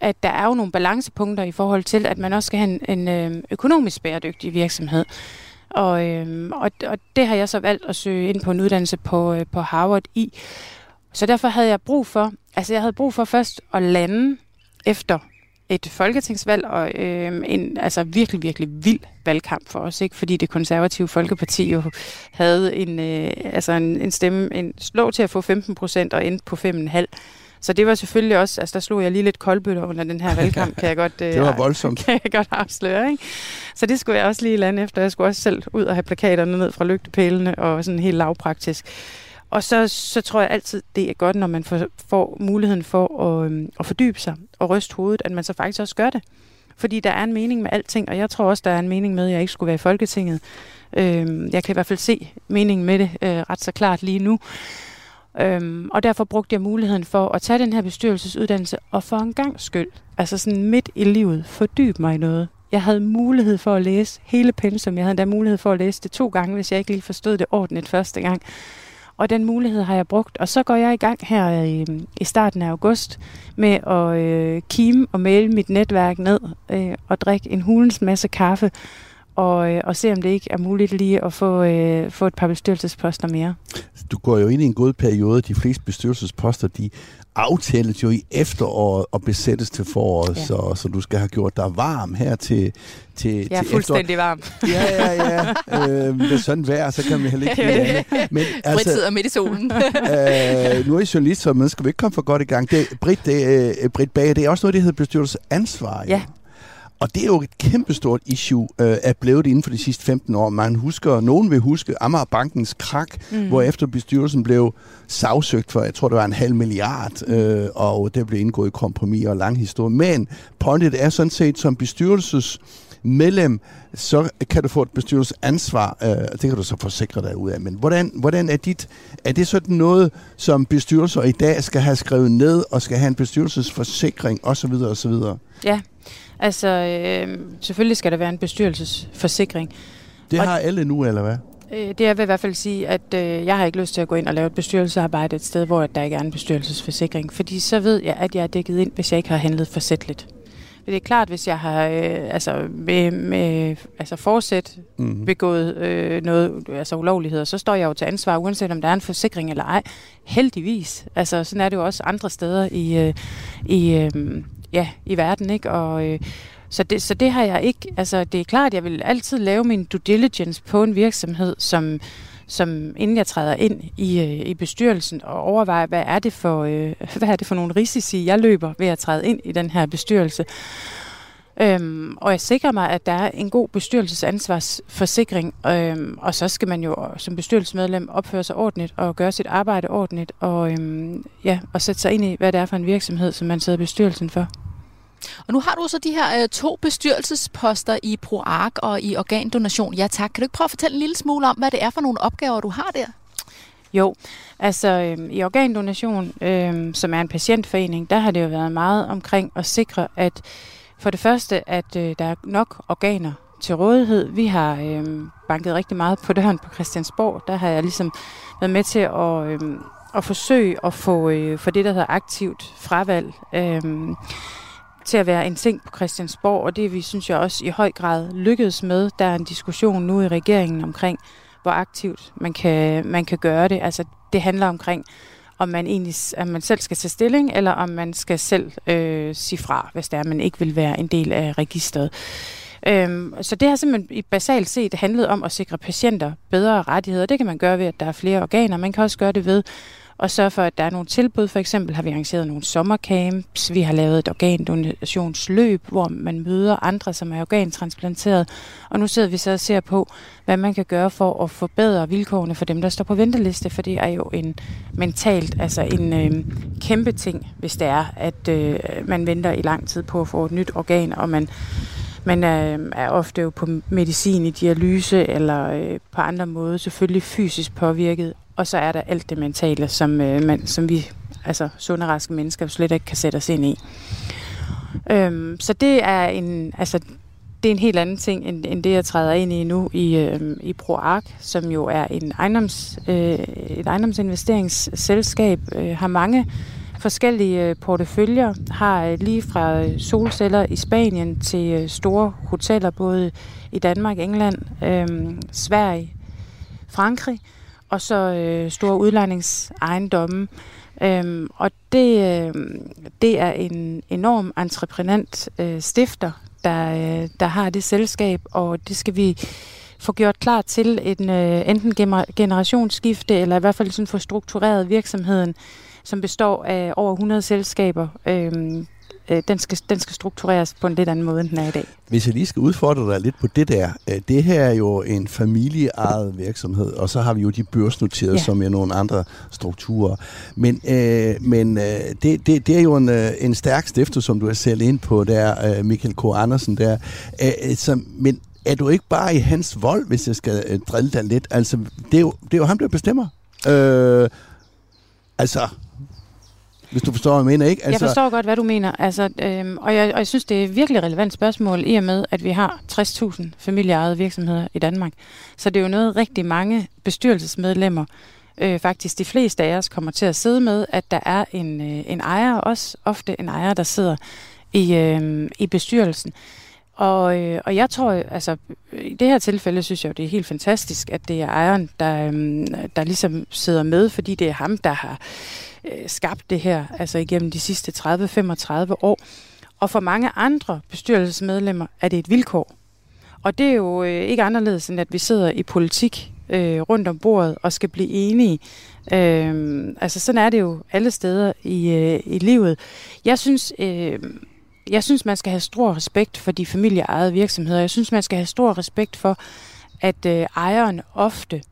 at der er jo nogle balancepunkter i forhold til, at man også skal have en, en øh, økonomisk bæredygtig virksomhed. Og, øh, og, og det har jeg så valgt at søge ind på en uddannelse på, øh, på Harvard i. Så derfor havde jeg brug for, altså jeg havde brug for først at lande efter et folketingsvalg og øh, en altså virkelig, virkelig vild valgkamp for os, ikke? fordi det konservative Folkeparti jo havde en, øh, altså en, en stemme, en slå til at få 15 procent og endte på 5,5. Så det var selvfølgelig også, altså der slog jeg lige lidt koldbøtter under den her valgkamp, kan jeg godt, øh, det var voldsomt. Kan jeg godt afsløre, ikke? Så det skulle jeg også lige lande efter. Jeg skulle også selv ud og have plakaterne ned fra lygtepælene og sådan helt lavpraktisk. Og så, så tror jeg altid, det er godt, når man får, får muligheden for at, øhm, at fordybe sig og ryste hovedet, at man så faktisk også gør det. Fordi der er en mening med alting, og jeg tror også, der er en mening med, at jeg ikke skulle være i Folketinget. Øhm, jeg kan i hvert fald se meningen med det øh, ret så klart lige nu. Øhm, og derfor brugte jeg muligheden for at tage den her bestyrelsesuddannelse, og for en gang skyld, altså sådan midt i livet, fordybe mig i noget. Jeg havde mulighed for at læse hele pensum. Jeg havde endda mulighed for at læse det to gange, hvis jeg ikke lige forstod det ordentligt første gang og den mulighed har jeg brugt. Og så går jeg i gang her i, i starten af august med at øh, kime og male mit netværk ned øh, og drikke en hulens masse kaffe og, øh, og se om det ikke er muligt lige at få, øh, få et par bestyrelsesposter mere. Du går jo ind i en god periode. De fleste bestyrelsesposter, de aftales jo i efteråret og besættes til foråret, ja. så, så du skal have gjort dig varm her til, til, Jeg er til fuldstændig varm. Ja, ja, ja. Øh, med sådan vejr, så kan man heller ikke lide Men altså, sidder midt i solen. øh, nu er I journalist, så man skal vi ikke komme for godt i gang. Det, Britt, det, uh, Britt Bager, det er også noget, der hedder bestyrelsesansvar. Ja. Og det er jo et kæmpestort issue, øh, er blevet inden for de sidste 15 år. Man husker, nogen vil huske Amager Bankens krak, mm. hvor efter bestyrelsen blev sagsøgt for, jeg tror det var en halv milliard, øh, og det blev indgået i kompromis og lang historie. Men pointet er sådan set, som bestyrelses medlem, så kan du få et bestyrelsesansvar. Øh, det kan du så forsikre dig ud af. Men hvordan, hvordan er dit... Er det sådan noget, som bestyrelser i dag skal have skrevet ned, og skal have en bestyrelsesforsikring osv. osv.? Ja, Altså, øh, selvfølgelig skal der være en bestyrelsesforsikring. Det har og, alle nu, eller hvad? Øh, det jeg vil i hvert fald sige, at øh, jeg har ikke lyst til at gå ind og lave et bestyrelsesarbejde et sted, hvor der ikke er en bestyrelsesforsikring. Fordi så ved jeg, at jeg er dækket ind, hvis jeg ikke har handlet forsætteligt. Det er klart, hvis jeg har øh, altså med, med altså forsæt mm. begået øh, noget altså ulovligheder, så står jeg jo til ansvar, uanset om der er en forsikring eller ej. Heldigvis. Altså sådan er det jo også andre steder i, øh, i, øh, ja, i verden, ikke? Og, øh, så, det, så det har jeg ikke, altså det er klart, jeg vil altid lave min due diligence på en virksomhed, som, som inden jeg træder ind i, øh, i bestyrelsen og overvejer, hvad er, det for, øh, hvad er det for nogle risici, jeg løber ved at træde ind i den her bestyrelse. Øhm, og jeg sikrer mig, at der er en god bestyrelsesansvarsforsikring, øhm, og så skal man jo som bestyrelsesmedlem opføre sig ordentligt og gøre sit arbejde ordentligt, og, øhm, ja, og sætte sig ind i, hvad det er for en virksomhed, som man sidder i bestyrelsen for. Og nu har du så de her øh, to bestyrelsesposter i ProArk og i organdonation. Ja tak. Kan du ikke prøve at fortælle en lille smule om, hvad det er for nogle opgaver, du har der? Jo, altså øh, i organdonation, øh, som er en patientforening, der har det jo været meget omkring at sikre, at for det første, at øh, der er nok organer til rådighed. Vi har øh, banket rigtig meget på døren på Christiansborg. Der har jeg ligesom været med til at, øh, at forsøge at få, øh, for det, der hedder aktivt fravalg, øh, til at være en ting på Christiansborg, og det vi synes jeg også i høj grad lykkedes med. Der er en diskussion nu i regeringen omkring, hvor aktivt man kan, man kan gøre det. Altså det handler omkring, om man egentlig om man selv skal tage stilling, eller om man skal selv øh, sige fra, hvis det er, at man ikke vil være en del af registret. Øhm, så det har simpelthen basalt set handlet om at sikre patienter bedre rettigheder. Det kan man gøre ved, at der er flere organer. Man kan også gøre det ved og sørge for, at der er nogle tilbud. For eksempel har vi arrangeret nogle sommercamps. Vi har lavet et organdonationsløb, hvor man møder andre, som er organtransplanteret. Og nu sidder vi så og ser på, hvad man kan gøre for at forbedre vilkårene for dem, der står på venteliste. For det er jo en mentalt, altså en øh, kæmpe ting, hvis det er, at øh, man venter i lang tid på at få et nyt organ, og man man er, er ofte jo på medicin i dialyse eller øh, på andre måder selvfølgelig fysisk påvirket. Og så er der alt det mentale, som, øh, man, som vi, altså sunde raske mennesker, slet ikke kan sætte os ind i. Øhm, så det er en, altså, det er en helt anden ting, end, end det, jeg træder ind i nu i, øh, i ProArk, som jo er en ejendoms, øh, et ejendomsinvesteringsselskab, øh, har mange forskellige øh, porteføljer, har øh, lige fra øh, solceller i Spanien til øh, store hoteller, både i Danmark, England, øh, Sverige, Frankrig, og så øh, store udlejningsejendomme. Øhm, og det, øh, det er en enorm entreprenant øh, stifter, der, øh, der har det selskab, og det skal vi få gjort klar til en øh, enten generationsskifte, eller i hvert fald sådan få struktureret virksomheden som består af over 100 selskaber. Øh, øh, den, skal, den skal struktureres på en lidt anden måde, end den er i dag. Hvis jeg lige skal udfordre dig lidt på det der. Øh, det her er jo en familieejet virksomhed, og så har vi jo de børsnoterede, ja. som er nogle andre strukturer. Men, øh, men øh, det, det, det er jo en, øh, en stærk stifter, som du er selv ind på der, øh, Michael K. Andersen der. Øh, som, men er du ikke bare i hans vold, hvis jeg skal øh, drille dig lidt? Altså, det er jo, det er jo ham, der bestemmer. Øh, altså, hvis du forstår, hvad jeg mener, ikke? Altså... Jeg forstår godt, hvad du mener. Altså, øhm, og, jeg, og jeg synes, det er et virkelig relevant spørgsmål, i og med, at vi har 60.000 familieejede virksomheder i Danmark. Så det er jo noget, rigtig mange bestyrelsesmedlemmer, øh, faktisk de fleste af os, kommer til at sidde med, at der er en, øh, en ejer, også ofte en ejer, der sidder i, øh, i bestyrelsen. Og, øh, og jeg tror, altså i det her tilfælde synes jeg det er helt fantastisk, at det er ejeren, der, øh, der ligesom sidder med, fordi det er ham, der har øh, skabt det her, altså igennem de sidste 30-35 år. Og for mange andre bestyrelsesmedlemmer er det et vilkår. Og det er jo øh, ikke anderledes, end at vi sidder i politik øh, rundt om bordet og skal blive enige. Øh, altså sådan er det jo alle steder i, øh, i livet. Jeg synes, øh, jeg synes, man skal have stor respekt for de familieejede virksomheder. Jeg synes, man skal have stor respekt for, at øh, ejeren ofte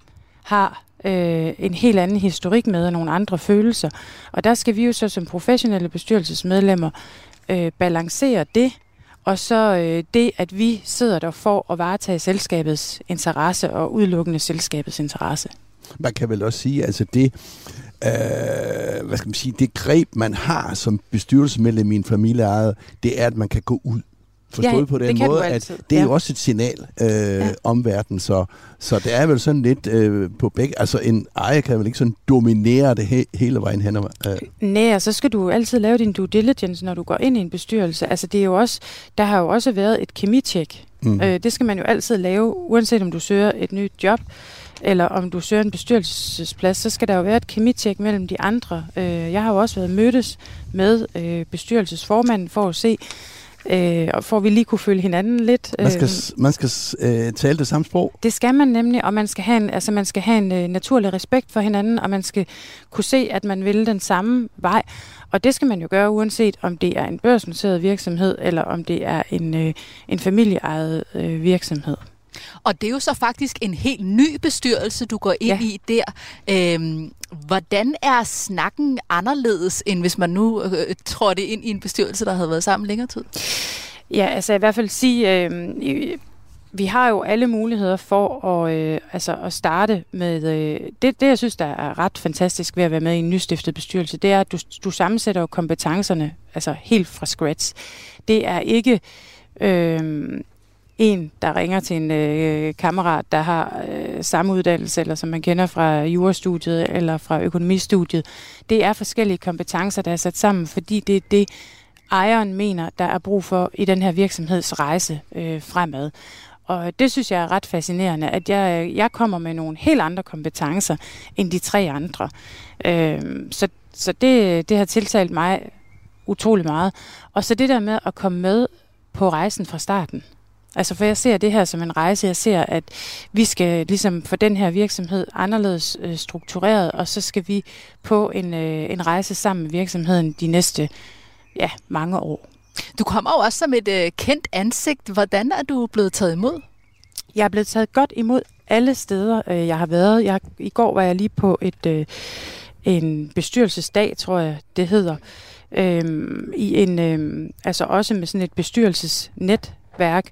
har øh, en helt anden historik med og nogle andre følelser. Og der skal vi jo så som professionelle bestyrelsesmedlemmer øh, balancere det, og så øh, det, at vi sidder der for at varetage selskabets interesse og udelukkende selskabets interesse. Man kan vel også sige, altså det, øh, hvad skal man sige, det greb, man har som bestyrelsesmedlem i en familieejet, det er, at man kan gå ud Forstået ja, på den måde, at det er jo også et signal øh, ja. om verden, så, så det er vel sådan lidt øh, på begge, altså en ejer kan vel ikke sådan dominere det he, hele vejen hen. Øh. Nej, så skal du altid lave din due diligence, når du går ind i en bestyrelse. Altså det er jo også, der har jo også været et kemitjek. Mm. Øh, det skal man jo altid lave, uanset om du søger et nyt job, eller om du søger en bestyrelsesplads, så skal der jo være et kemitjek mellem de andre. Øh, jeg har jo også været mødtes med øh, bestyrelsesformanden for at se, øh, og for at vi lige kunne følge hinanden lidt. Man skal, øh, man skal øh, tale det samme sprog? Det skal man nemlig, og man skal have en, altså man skal have en øh, naturlig respekt for hinanden, og man skal kunne se, at man vil den samme vej. Og det skal man jo gøre, uanset om det er en børsnoteret virksomhed, eller om det er en, øh, en familieejet øh, virksomhed. Og det er jo så faktisk en helt ny bestyrelse, du går ind ja. i der. Øhm, hvordan er snakken anderledes, end hvis man nu øh, trådte ind i en bestyrelse, der havde været sammen længere tid? Ja, altså i hvert fald sige, øh, vi har jo alle muligheder for at, øh, altså at starte med... Øh, det, det, jeg synes, der er ret fantastisk ved at være med i en nystiftet bestyrelse, det er, at du, du sammensætter jo kompetencerne altså helt fra scratch. Det er ikke øh, en, der ringer til en øh, kammerat, der har øh, samme uddannelse, eller som man kender fra jurastudiet eller fra økonomistudiet. Det er forskellige kompetencer, der er sat sammen, fordi det er det, ejeren mener, der er brug for i den her virksomheds rejse øh, fremad. Og det synes jeg er ret fascinerende, at jeg, jeg kommer med nogle helt andre kompetencer end de tre andre. Øh, så så det, det har tiltalt mig utrolig meget. Og så det der med at komme med på rejsen fra starten. Altså for jeg ser det her som en rejse. Jeg ser, at vi skal ligesom få den her virksomhed anderledes øh, struktureret, og så skal vi på en, øh, en rejse sammen med virksomheden de næste ja, mange år. Du kommer jo også som et øh, kendt ansigt. Hvordan er du blevet taget imod? Jeg er blevet taget godt imod alle steder, øh, jeg har været. Jeg, I går var jeg lige på et øh, en bestyrelsesdag, tror jeg det hedder, øhm, i en, øhm, altså også med sådan et værk.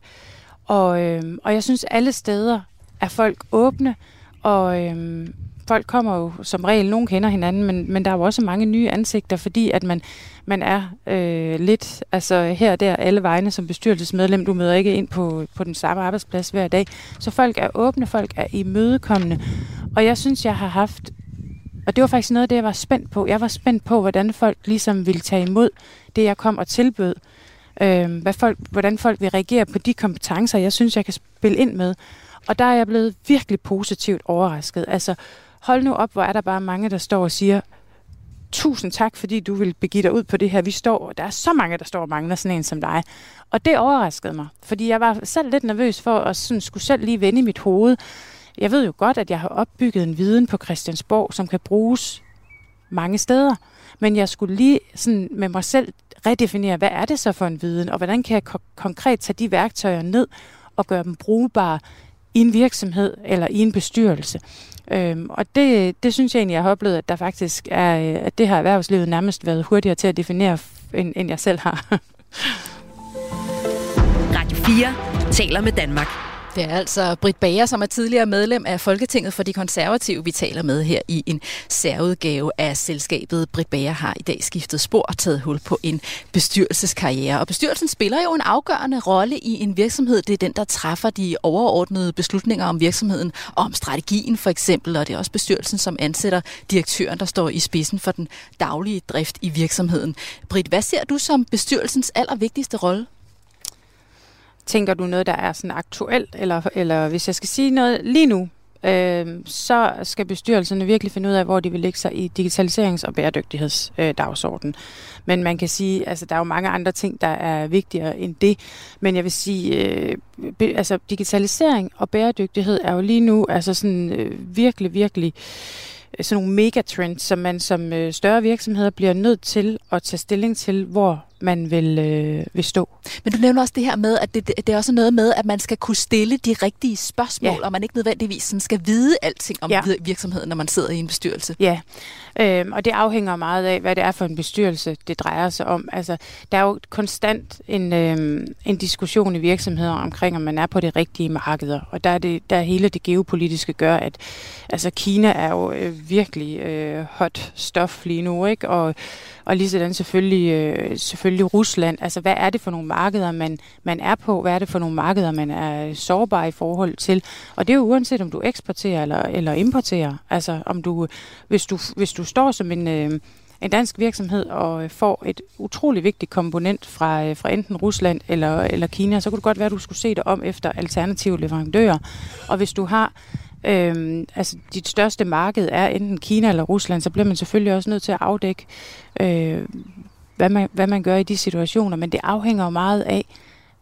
Og, øhm, og jeg synes, alle steder er folk åbne, og øhm, folk kommer jo som regel, nogen kender hinanden, men, men der er jo også mange nye ansigter, fordi at man, man er øh, lidt, altså her og der alle vegne som bestyrelsesmedlem, du møder ikke ind på, på den samme arbejdsplads hver dag. Så folk er åbne, folk er imødekommende, og jeg synes, jeg har haft og det var faktisk noget af det, jeg var spændt på. Jeg var spændt på, hvordan folk ligesom ville tage imod det, jeg kom og tilbød. Øh, hvad folk, hvordan folk vil reagere på de kompetencer, jeg synes, jeg kan spille ind med. Og der er jeg blevet virkelig positivt overrasket. Altså, hold nu op, hvor er der bare mange, der står og siger, tusind tak, fordi du vil begive dig ud på det her. Vi står, der er så mange, der står og mangler sådan en som dig. Og det overraskede mig, fordi jeg var selv lidt nervøs for at sådan, skulle selv lige vende i mit hoved. Jeg ved jo godt, at jeg har opbygget en viden på Christiansborg, som kan bruges mange steder. Men jeg skulle lige sådan med mig selv redefinere, hvad er det så for en viden, og hvordan kan jeg ko- konkret tage de værktøjer ned og gøre dem brugbare i en virksomhed eller i en bestyrelse. Øhm, og det, det synes jeg egentlig, jeg har oplevet, at der faktisk er, øh, at det har erhvervslivet nærmest været hurtigere til at definere, end, end jeg selv har. Radio 4 taler med Danmark. Det er altså Britt Bager, som er tidligere medlem af Folketinget for de konservative, vi taler med her i en særudgave af selskabet. Britt Bager har i dag skiftet spor og taget hul på en bestyrelseskarriere. Og bestyrelsen spiller jo en afgørende rolle i en virksomhed. Det er den, der træffer de overordnede beslutninger om virksomheden og om strategien for eksempel. Og det er også bestyrelsen, som ansætter direktøren, der står i spidsen for den daglige drift i virksomheden. Britt, hvad ser du som bestyrelsens allervigtigste rolle? Tænker du noget, der er sådan aktuelt, eller, eller hvis jeg skal sige noget lige nu, øh, så skal bestyrelserne virkelig finde ud af, hvor de vil lægge sig i digitaliserings- og bæredygtighedsdagsordenen. Øh, men man kan sige, altså der er jo mange andre ting, der er vigtigere end det. Men jeg vil sige, øh, be, altså digitalisering og bæredygtighed er jo lige nu altså sådan øh, virkelig, virkelig øh, sådan nogle megatrends, som man som øh, større virksomheder bliver nødt til at tage stilling til, hvor man vil, øh, vil stå. Men du nævner også det her med, at det, det er også noget med, at man skal kunne stille de rigtige spørgsmål, ja. og man ikke nødvendigvis sådan skal vide alting om ja. virksomheden, når man sidder i en bestyrelse. Ja, øhm, og det afhænger meget af, hvad det er for en bestyrelse, det drejer sig om. Altså, der er jo konstant en, øhm, en diskussion i virksomheder omkring, om man er på det rigtige markeder, og der er, det, der er hele det geopolitiske gør, at altså, Kina er jo øh, virkelig øh, hot stof lige nu, ikke? Og og lige sådan selvfølgelig, øh, selvfølgelig Rusland. Altså, hvad er det for nogle markeder, man, man er på? Hvad er det for nogle markeder, man er sårbar i forhold til? Og det er jo uanset, om du eksporterer eller, eller importerer. Altså, om du, hvis, du, hvis du står som en... Øh, en dansk virksomhed og får et utrolig vigtigt komponent fra, øh, fra enten Rusland eller, eller Kina, så kunne det godt være, at du skulle se dig om efter alternative leverandører. Og hvis du har øhm, altså dit største marked er enten Kina eller Rusland, så bliver man selvfølgelig også nødt til at afdække, øh, hvad, man, hvad man gør i de situationer. Men det afhænger jo meget af,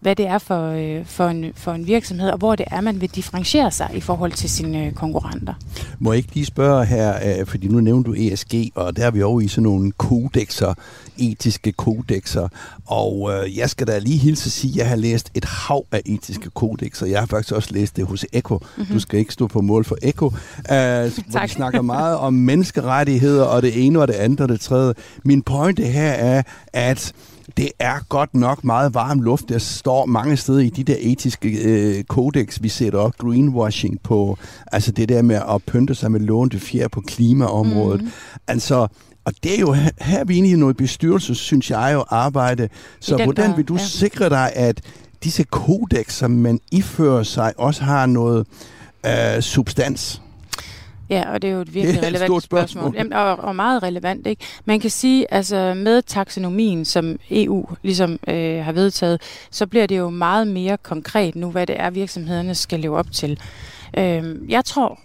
hvad det er for, øh, for, en, for en virksomhed, og hvor det er, man vil differentiere sig i forhold til sine øh, konkurrenter. Må jeg ikke lige spørge her, øh, fordi nu nævnte du ESG, og der er vi over i sådan nogle kodexer, etiske kodexer, og øh, jeg skal da lige hilse at sige, at jeg har læst et hav af etiske kodexer. Jeg har faktisk også læst det hos Eko. Mm-hmm. Du skal ikke stå på mål for Eko. Øh, hvor snakker meget om menneskerettigheder, og det ene og det andet og det tredje. Min pointe her er, at det er godt nok meget varm luft. Der står mange steder i de der etiske øh, kodex, vi sætter op, greenwashing på, altså det der med at pynte sig med lånte fjer på klimaområdet. Mm. Altså, og det er jo her, her vi er inde i noget bestyrelse, synes jeg jo, arbejde. Så hvordan vil du ja. sikre dig, at disse kodex, som man ifører sig, også har noget øh, substans? Ja, og det er jo et virkelig det er relevant et spørgsmål. spørgsmål. Jamen, og, og meget relevant. Ikke? Man kan sige, altså med taksonomien, som EU ligesom øh, har vedtaget, så bliver det jo meget mere konkret nu, hvad det er, virksomhederne skal leve op til. Øh, jeg tror,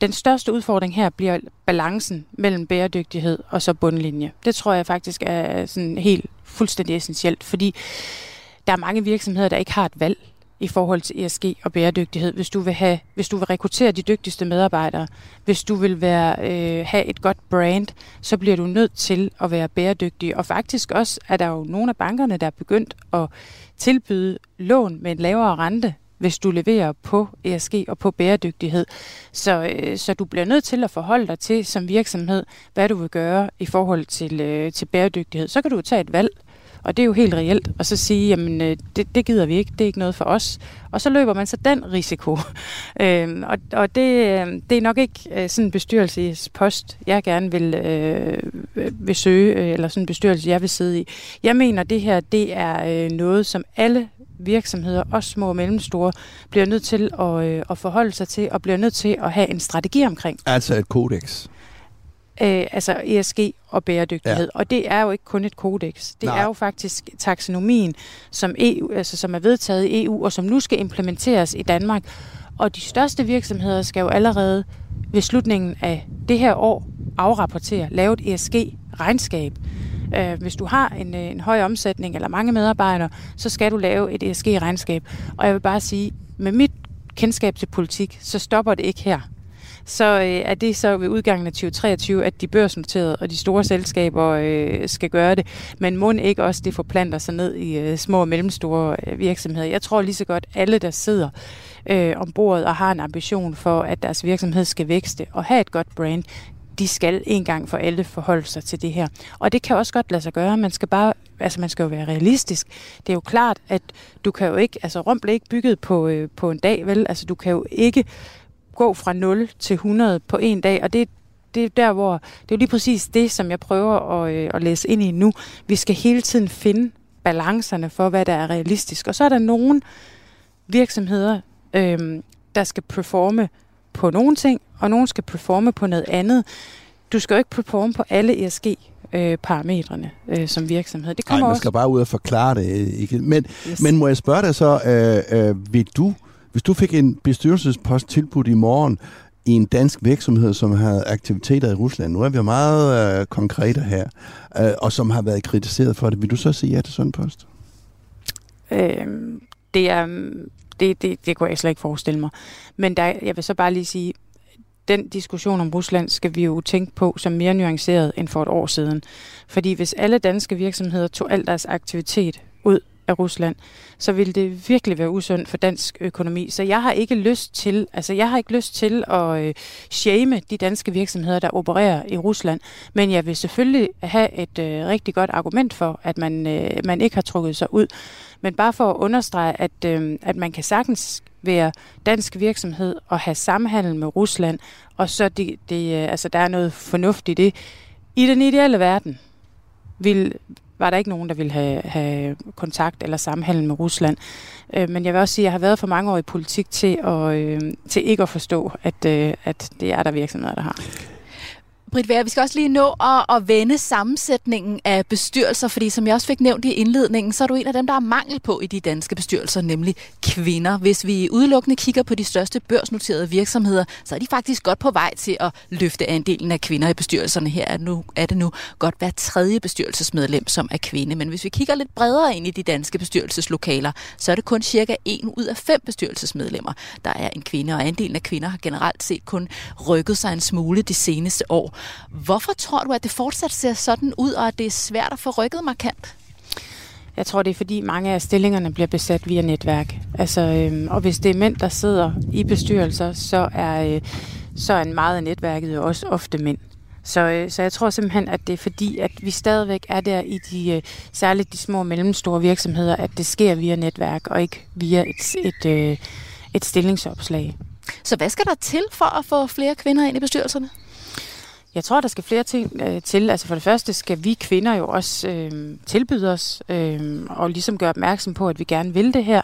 den største udfordring her bliver balancen mellem bæredygtighed og så bundlinje. Det tror jeg faktisk er sådan helt fuldstændig essentielt, fordi der er mange virksomheder, der ikke har et valg i forhold til ESG og bæredygtighed, hvis du vil, have, hvis du vil rekruttere de dygtigste medarbejdere, hvis du vil være, øh, have et godt brand, så bliver du nødt til at være bæredygtig. Og faktisk også er der jo nogle af bankerne, der er begyndt at tilbyde lån med en lavere rente, hvis du leverer på ESG og på bæredygtighed. Så, øh, så du bliver nødt til at forholde dig til som virksomhed, hvad du vil gøre i forhold til, øh, til bæredygtighed. Så kan du tage et valg, og det er jo helt reelt, og så sige, jamen øh, det, det gider vi ikke, det er ikke noget for os. Og så løber man så den risiko. øhm, og og det, øh, det er nok ikke øh, sådan en bestyrelsespost, jeg gerne vil, øh, vil søge, eller sådan en bestyrelse, jeg vil sidde i. Jeg mener, det her det er øh, noget, som alle virksomheder, også små og mellemstore, bliver nødt til at, øh, at forholde sig til, og bliver nødt til at have en strategi omkring. Altså et kodex? Øh, altså ESG og bæredygtighed. Ja. Og det er jo ikke kun et kodex. Det Nej. er jo faktisk taksonomien, som, EU, altså, som er vedtaget i EU, og som nu skal implementeres i Danmark. Og de største virksomheder skal jo allerede ved slutningen af det her år afrapportere, lave et ESG-regnskab. Øh, hvis du har en, øh, en høj omsætning eller mange medarbejdere, så skal du lave et ESG-regnskab. Og jeg vil bare sige, med mit kendskab til politik, så stopper det ikke her så øh, er det så ved udgangen af 2023, at de børsnoterede og de store selskaber øh, skal gøre det. Men må ikke også det forplanter sig ned i øh, små og mellemstore øh, virksomheder. Jeg tror lige så godt, alle der sidder øh, om bordet og har en ambition for, at deres virksomhed skal vækste og have et godt brand, de skal en gang for alle forholde sig til det her. Og det kan også godt lade sig gøre. Man skal bare, altså man skal jo være realistisk. Det er jo klart, at du kan jo ikke, altså Rom blev ikke bygget på, øh, på en dag, vel? Altså du kan jo ikke gå fra 0 til 100 på en dag, og det, det er der, hvor det er lige præcis det, som jeg prøver at, øh, at læse ind i nu. Vi skal hele tiden finde balancerne for, hvad der er realistisk. Og så er der nogle virksomheder, øh, der skal performe på nogle ting, og nogle skal performe på noget andet. Du skal jo ikke performe på alle ESG øh, parametrene øh, som virksomhed. Det kommer Nej, man skal også... bare ud og forklare det. Ikke? Men, yes. men må jeg spørge dig så, øh, øh, vil du, hvis du fik en bestyrelsespost tilbudt i morgen i en dansk virksomhed, som har aktiviteter i Rusland, nu er vi meget øh, konkrete her, øh, og som har været kritiseret for det, vil du så sige ja til sådan en post? Øhm, det er det, det, det kunne jeg slet ikke forestille mig. Men der, jeg vil så bare lige sige, den diskussion om Rusland skal vi jo tænke på som mere nuanceret end for et år siden. Fordi hvis alle danske virksomheder tog al deres aktivitet af Rusland, så ville det virkelig være usundt for dansk økonomi. Så jeg har ikke lyst til, altså jeg har ikke lyst til at øh, shame de danske virksomheder, der opererer i Rusland, men jeg vil selvfølgelig have et øh, rigtig godt argument for, at man, øh, man ikke har trukket sig ud. Men bare for at understrege, at, øh, at man kan sagtens være dansk virksomhed og have samhandel med Rusland, og så det, det, øh, altså, der er noget fornuftigt i det. I den ideelle verden vil, var der ikke nogen, der ville have, have kontakt eller samhandel med Rusland. Øh, men jeg vil også sige, at jeg har været for mange år i politik til, at, øh, til ikke at forstå, at, øh, at det er der virksomheder, der har. Britt Vær, vi skal også lige nå at, at vende sammensætningen af bestyrelser, fordi som jeg også fik nævnt i indledningen, så er du en af dem, der er mangel på i de danske bestyrelser, nemlig kvinder. Hvis vi udelukkende kigger på de største børsnoterede virksomheder, så er de faktisk godt på vej til at løfte andelen af kvinder i bestyrelserne. Her er, nu, er det nu godt hver tredje bestyrelsesmedlem, som er kvinde. Men hvis vi kigger lidt bredere ind i de danske bestyrelseslokaler, så er det kun cirka en ud af fem bestyrelsesmedlemmer, der er en kvinde, og andelen af kvinder har generelt set kun rykket sig en smule de seneste år. Hvorfor tror du, at det fortsat ser sådan ud, og at det er svært at få rykket markant? Jeg tror, det er fordi mange af stillingerne bliver besat via netværk. Altså, øhm, og hvis det er mænd, der sidder i bestyrelser, så er, øh, så er en meget af netværket jo også ofte mænd. Så, øh, så jeg tror simpelthen, at det er fordi, at vi stadigvæk er der i de, øh, særligt de små og mellemstore virksomheder, at det sker via netværk og ikke via et, et, et, et stillingsopslag. Så hvad skal der til for at få flere kvinder ind i bestyrelserne? Jeg tror, der skal flere ting øh, til. Altså for det første skal vi kvinder jo også øh, tilbyde os øh, og ligesom gøre opmærksom på, at vi gerne vil det her.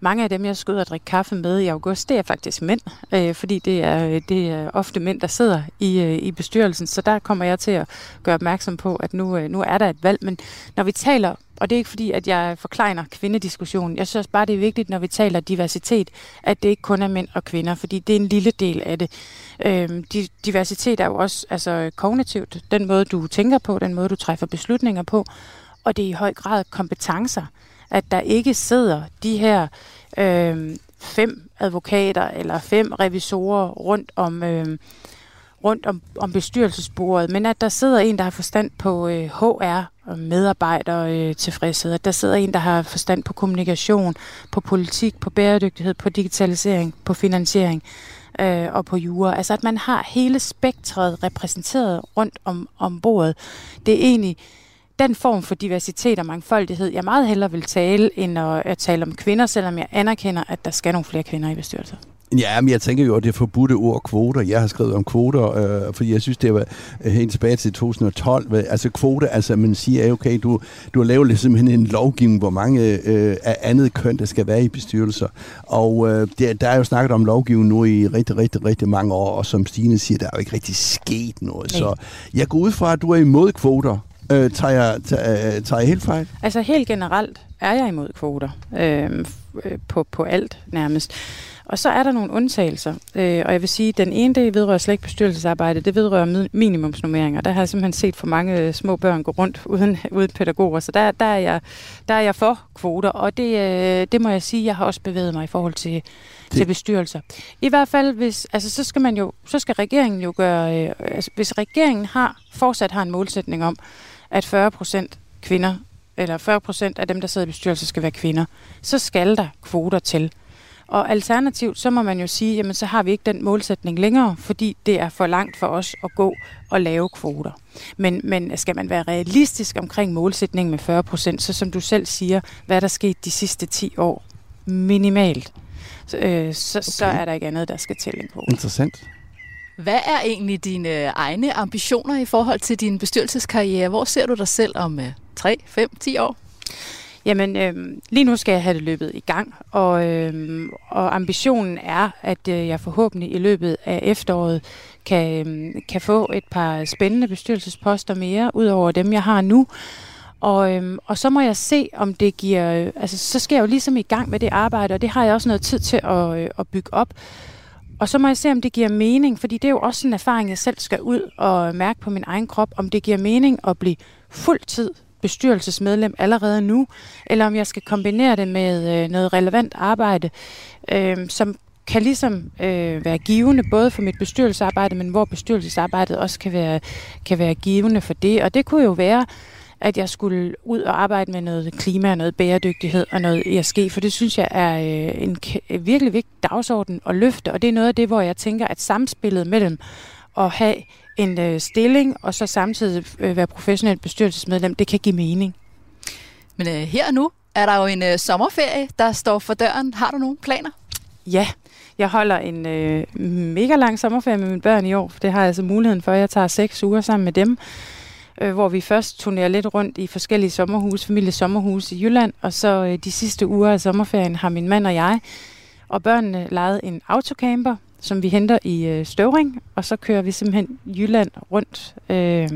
Mange af dem, jeg skal ud og drikke kaffe med i august, det er faktisk mænd, øh, fordi det er, øh, det er ofte mænd, der sidder i, øh, i bestyrelsen. Så der kommer jeg til at gøre opmærksom på, at nu, øh, nu er der et valg. Men når vi taler, og det er ikke fordi, at jeg forkleiner kvindediskussionen, jeg synes bare, det er vigtigt, når vi taler diversitet, at det ikke kun er mænd og kvinder, fordi det er en lille del af det. Øh, diversitet er jo også altså, kognitivt, den måde, du tænker på, den måde, du træffer beslutninger på, og det er i høj grad kompetencer at der ikke sidder de her øh, fem advokater eller fem revisorer rundt om, øh, rundt om, om bestyrelsesbordet, men at der sidder en, der har forstand på øh, HR og medarbejder øh, tilfredshed, at der sidder en, der har forstand på kommunikation, på politik, på bæredygtighed, på digitalisering, på finansiering øh, og på jura. Altså at man har hele spektret repræsenteret rundt om, om bordet. Det er egentlig den form for diversitet og mangfoldighed, jeg meget hellere vil tale, end at, at tale om kvinder, selvom jeg anerkender, at der skal nogle flere kvinder i bestyrelser. Ja, men jeg tænker jo, at det forbudte ord kvoter. Jeg har skrevet om kvoter, øh, fordi jeg synes, det var øh, helt tilbage til 2012. Altså kvoter, altså man siger, okay, du, du har lavet simpelthen en lovgivning, hvor mange øh, af andet køn, der skal være i bestyrelser. Og øh, der, der er jo snakket om lovgivning nu i rigtig, rigtig, rigtig mange år, og som Stine siger, der er jo ikke rigtig sket noget. Nej. Så jeg går ud fra, at du er imod kvoter. Øh, tager, jeg, tager, tager jeg helt fejl? Altså helt generelt er jeg imod kvoter øhm, øh, på, på alt nærmest. Og så er der nogle undtagelser, øh, og jeg vil sige, at den ene det vedrører slet ikke bestyrelsesarbejde, det vedrører minimumsnummeringer. Der har jeg simpelthen set for mange øh, små børn gå rundt uden, uden pædagoger, så der, der, er jeg, der er jeg for kvoter, og det, øh, det må jeg sige, jeg har også bevæget mig i forhold til, det. til bestyrelser. I hvert fald, hvis, altså, så skal man jo, så skal regeringen jo gøre, øh, altså, hvis regeringen har fortsat har en målsætning om, at 40 procent kvinder, eller 40 procent af dem, der sidder i bestyrelser, skal være kvinder, så skal der kvoter til. Og alternativt, så må man jo sige, jamen så har vi ikke den målsætning længere, fordi det er for langt for os at gå og lave kvoter. Men, men skal man være realistisk omkring målsætningen med 40 procent, så som du selv siger, hvad er der sket de sidste 10 år? Minimalt. Så, øh, så, okay. så er der ikke andet, der skal til en kvote. Interessant. Hvad er egentlig dine egne ambitioner i forhold til din bestyrelseskarriere? Hvor ser du dig selv om 3, 5, 10 år? Jamen, øh, lige nu skal jeg have det løbet i gang, og, øh, og ambitionen er, at øh, jeg forhåbentlig i løbet af efteråret kan, øh, kan få et par spændende bestyrelsesposter mere, ud over dem, jeg har nu. Og, øhm, og så må jeg se, om det giver... Øh, altså, så skal jeg jo ligesom i gang med det arbejde, og det har jeg også noget tid til at, øh, at bygge op. Og så må jeg se, om det giver mening, fordi det er jo også en erfaring, jeg selv skal ud og mærke på min egen krop, om det giver mening at blive fuldtid bestyrelsesmedlem allerede nu, eller om jeg skal kombinere det med øh, noget relevant arbejde, øh, som kan ligesom øh, være givende både for mit bestyrelsesarbejde, men hvor bestyrelsesarbejdet også kan være, kan være givende for det. Og det kunne jo være at jeg skulle ud og arbejde med noget klima og noget bæredygtighed og noget ESG, for det synes jeg er øh, en virkelig vigtig dagsorden at løfte, og det er noget af det, hvor jeg tænker, at samspillet mellem at have en øh, stilling og så samtidig øh, være professionel bestyrelsesmedlem, det kan give mening. Men øh, her nu er der jo en øh, sommerferie, der står for døren. Har du nogle planer? Ja, jeg holder en øh, mega lang sommerferie med mine børn i år. Det har jeg altså muligheden for. Jeg tager seks uger sammen med dem øh, hvor vi først turnerer lidt rundt i forskellige sommerhus, sommerhus i Jylland, og så øh, de sidste uger af sommerferien har min mand og jeg og børnene lejet en autocamper, som vi henter i øh, Støvring, og så kører vi simpelthen Jylland rundt, øh,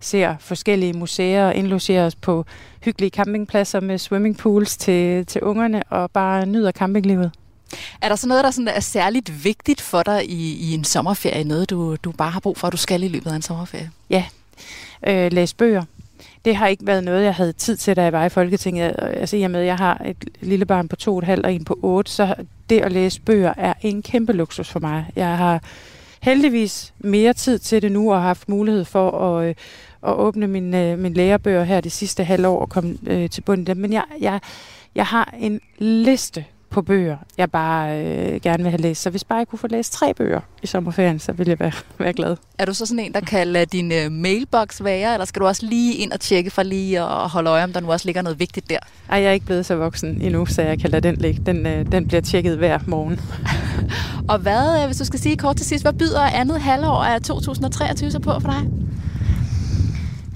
ser forskellige museer og indlogerer os på hyggelige campingpladser med swimmingpools til, til ungerne og bare nyder campinglivet. Er der så noget, der sådan er særligt vigtigt for dig i, i en sommerferie? Noget, du, du bare har brug for, at du skal i løbet af en sommerferie? Ja, øh, læse bøger. Det har ikke været noget, jeg havde tid til, da jeg var i Folketinget. Altså i og med, at jeg har et lille barn på to og et halvt og en på otte, så det at læse bøger er en kæmpe luksus for mig. Jeg har heldigvis mere tid til det nu og har haft mulighed for at, øh, at åbne min, øh, min lærebøger her det sidste halvår og komme øh, til bunden dem. Men jeg, jeg, jeg har en liste på bøger, jeg bare øh, gerne vil have læst. Så hvis bare jeg kunne få læst tre bøger i sommerferien, så ville jeg være, være glad. Er du så sådan en, der kan lade din øh, mailbox være, eller skal du også lige ind og tjekke for lige at holde øje, om der nu også ligger noget vigtigt der? Ej, jeg er ikke blevet så voksen endnu, så jeg kan lade den ligge. Den, øh, den bliver tjekket hver morgen. og hvad, øh, hvis du skal sige kort til sidst, hvad byder andet halvår af 2023 så på for dig?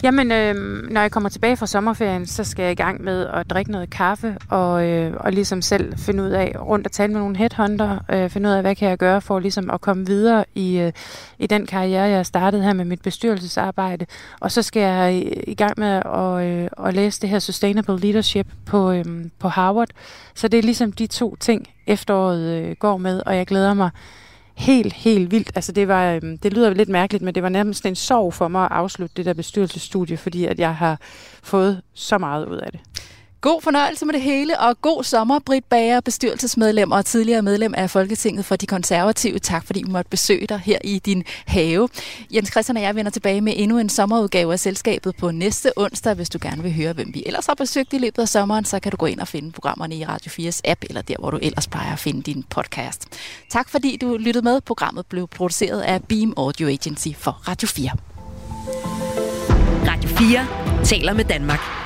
Jamen, øh, når jeg kommer tilbage fra sommerferien, så skal jeg i gang med at drikke noget kaffe, og, øh, og ligesom selv finde ud af, rundt og tale med nogle headhunter, øh, finde ud af, hvad kan jeg gøre for ligesom at komme videre i, øh, i den karriere, jeg har startet her med mit bestyrelsesarbejde. Og så skal jeg i, i gang med at, øh, at læse det her Sustainable Leadership på, øh, på Harvard. Så det er ligesom de to ting, efteråret øh, går med, og jeg glæder mig helt, helt vildt. Altså det, var, øhm, det lyder lidt mærkeligt, men det var nærmest en sorg for mig at afslutte det der bestyrelsesstudie, fordi at jeg har fået så meget ud af det. God fornøjelse med det hele, og god sommer, Britt Bager, bestyrelsesmedlem og tidligere medlem af Folketinget for de konservative. Tak fordi vi måtte besøge dig her i din have. Jens Christian og jeg vender tilbage med endnu en sommerudgave af selskabet på næste onsdag. Hvis du gerne vil høre, hvem vi ellers har besøgt i løbet af sommeren, så kan du gå ind og finde programmerne i Radio 4's app, eller der, hvor du ellers plejer at finde din podcast. Tak fordi du lyttede med. Programmet blev produceret af Beam Audio Agency for Radio 4. Radio 4 taler med Danmark.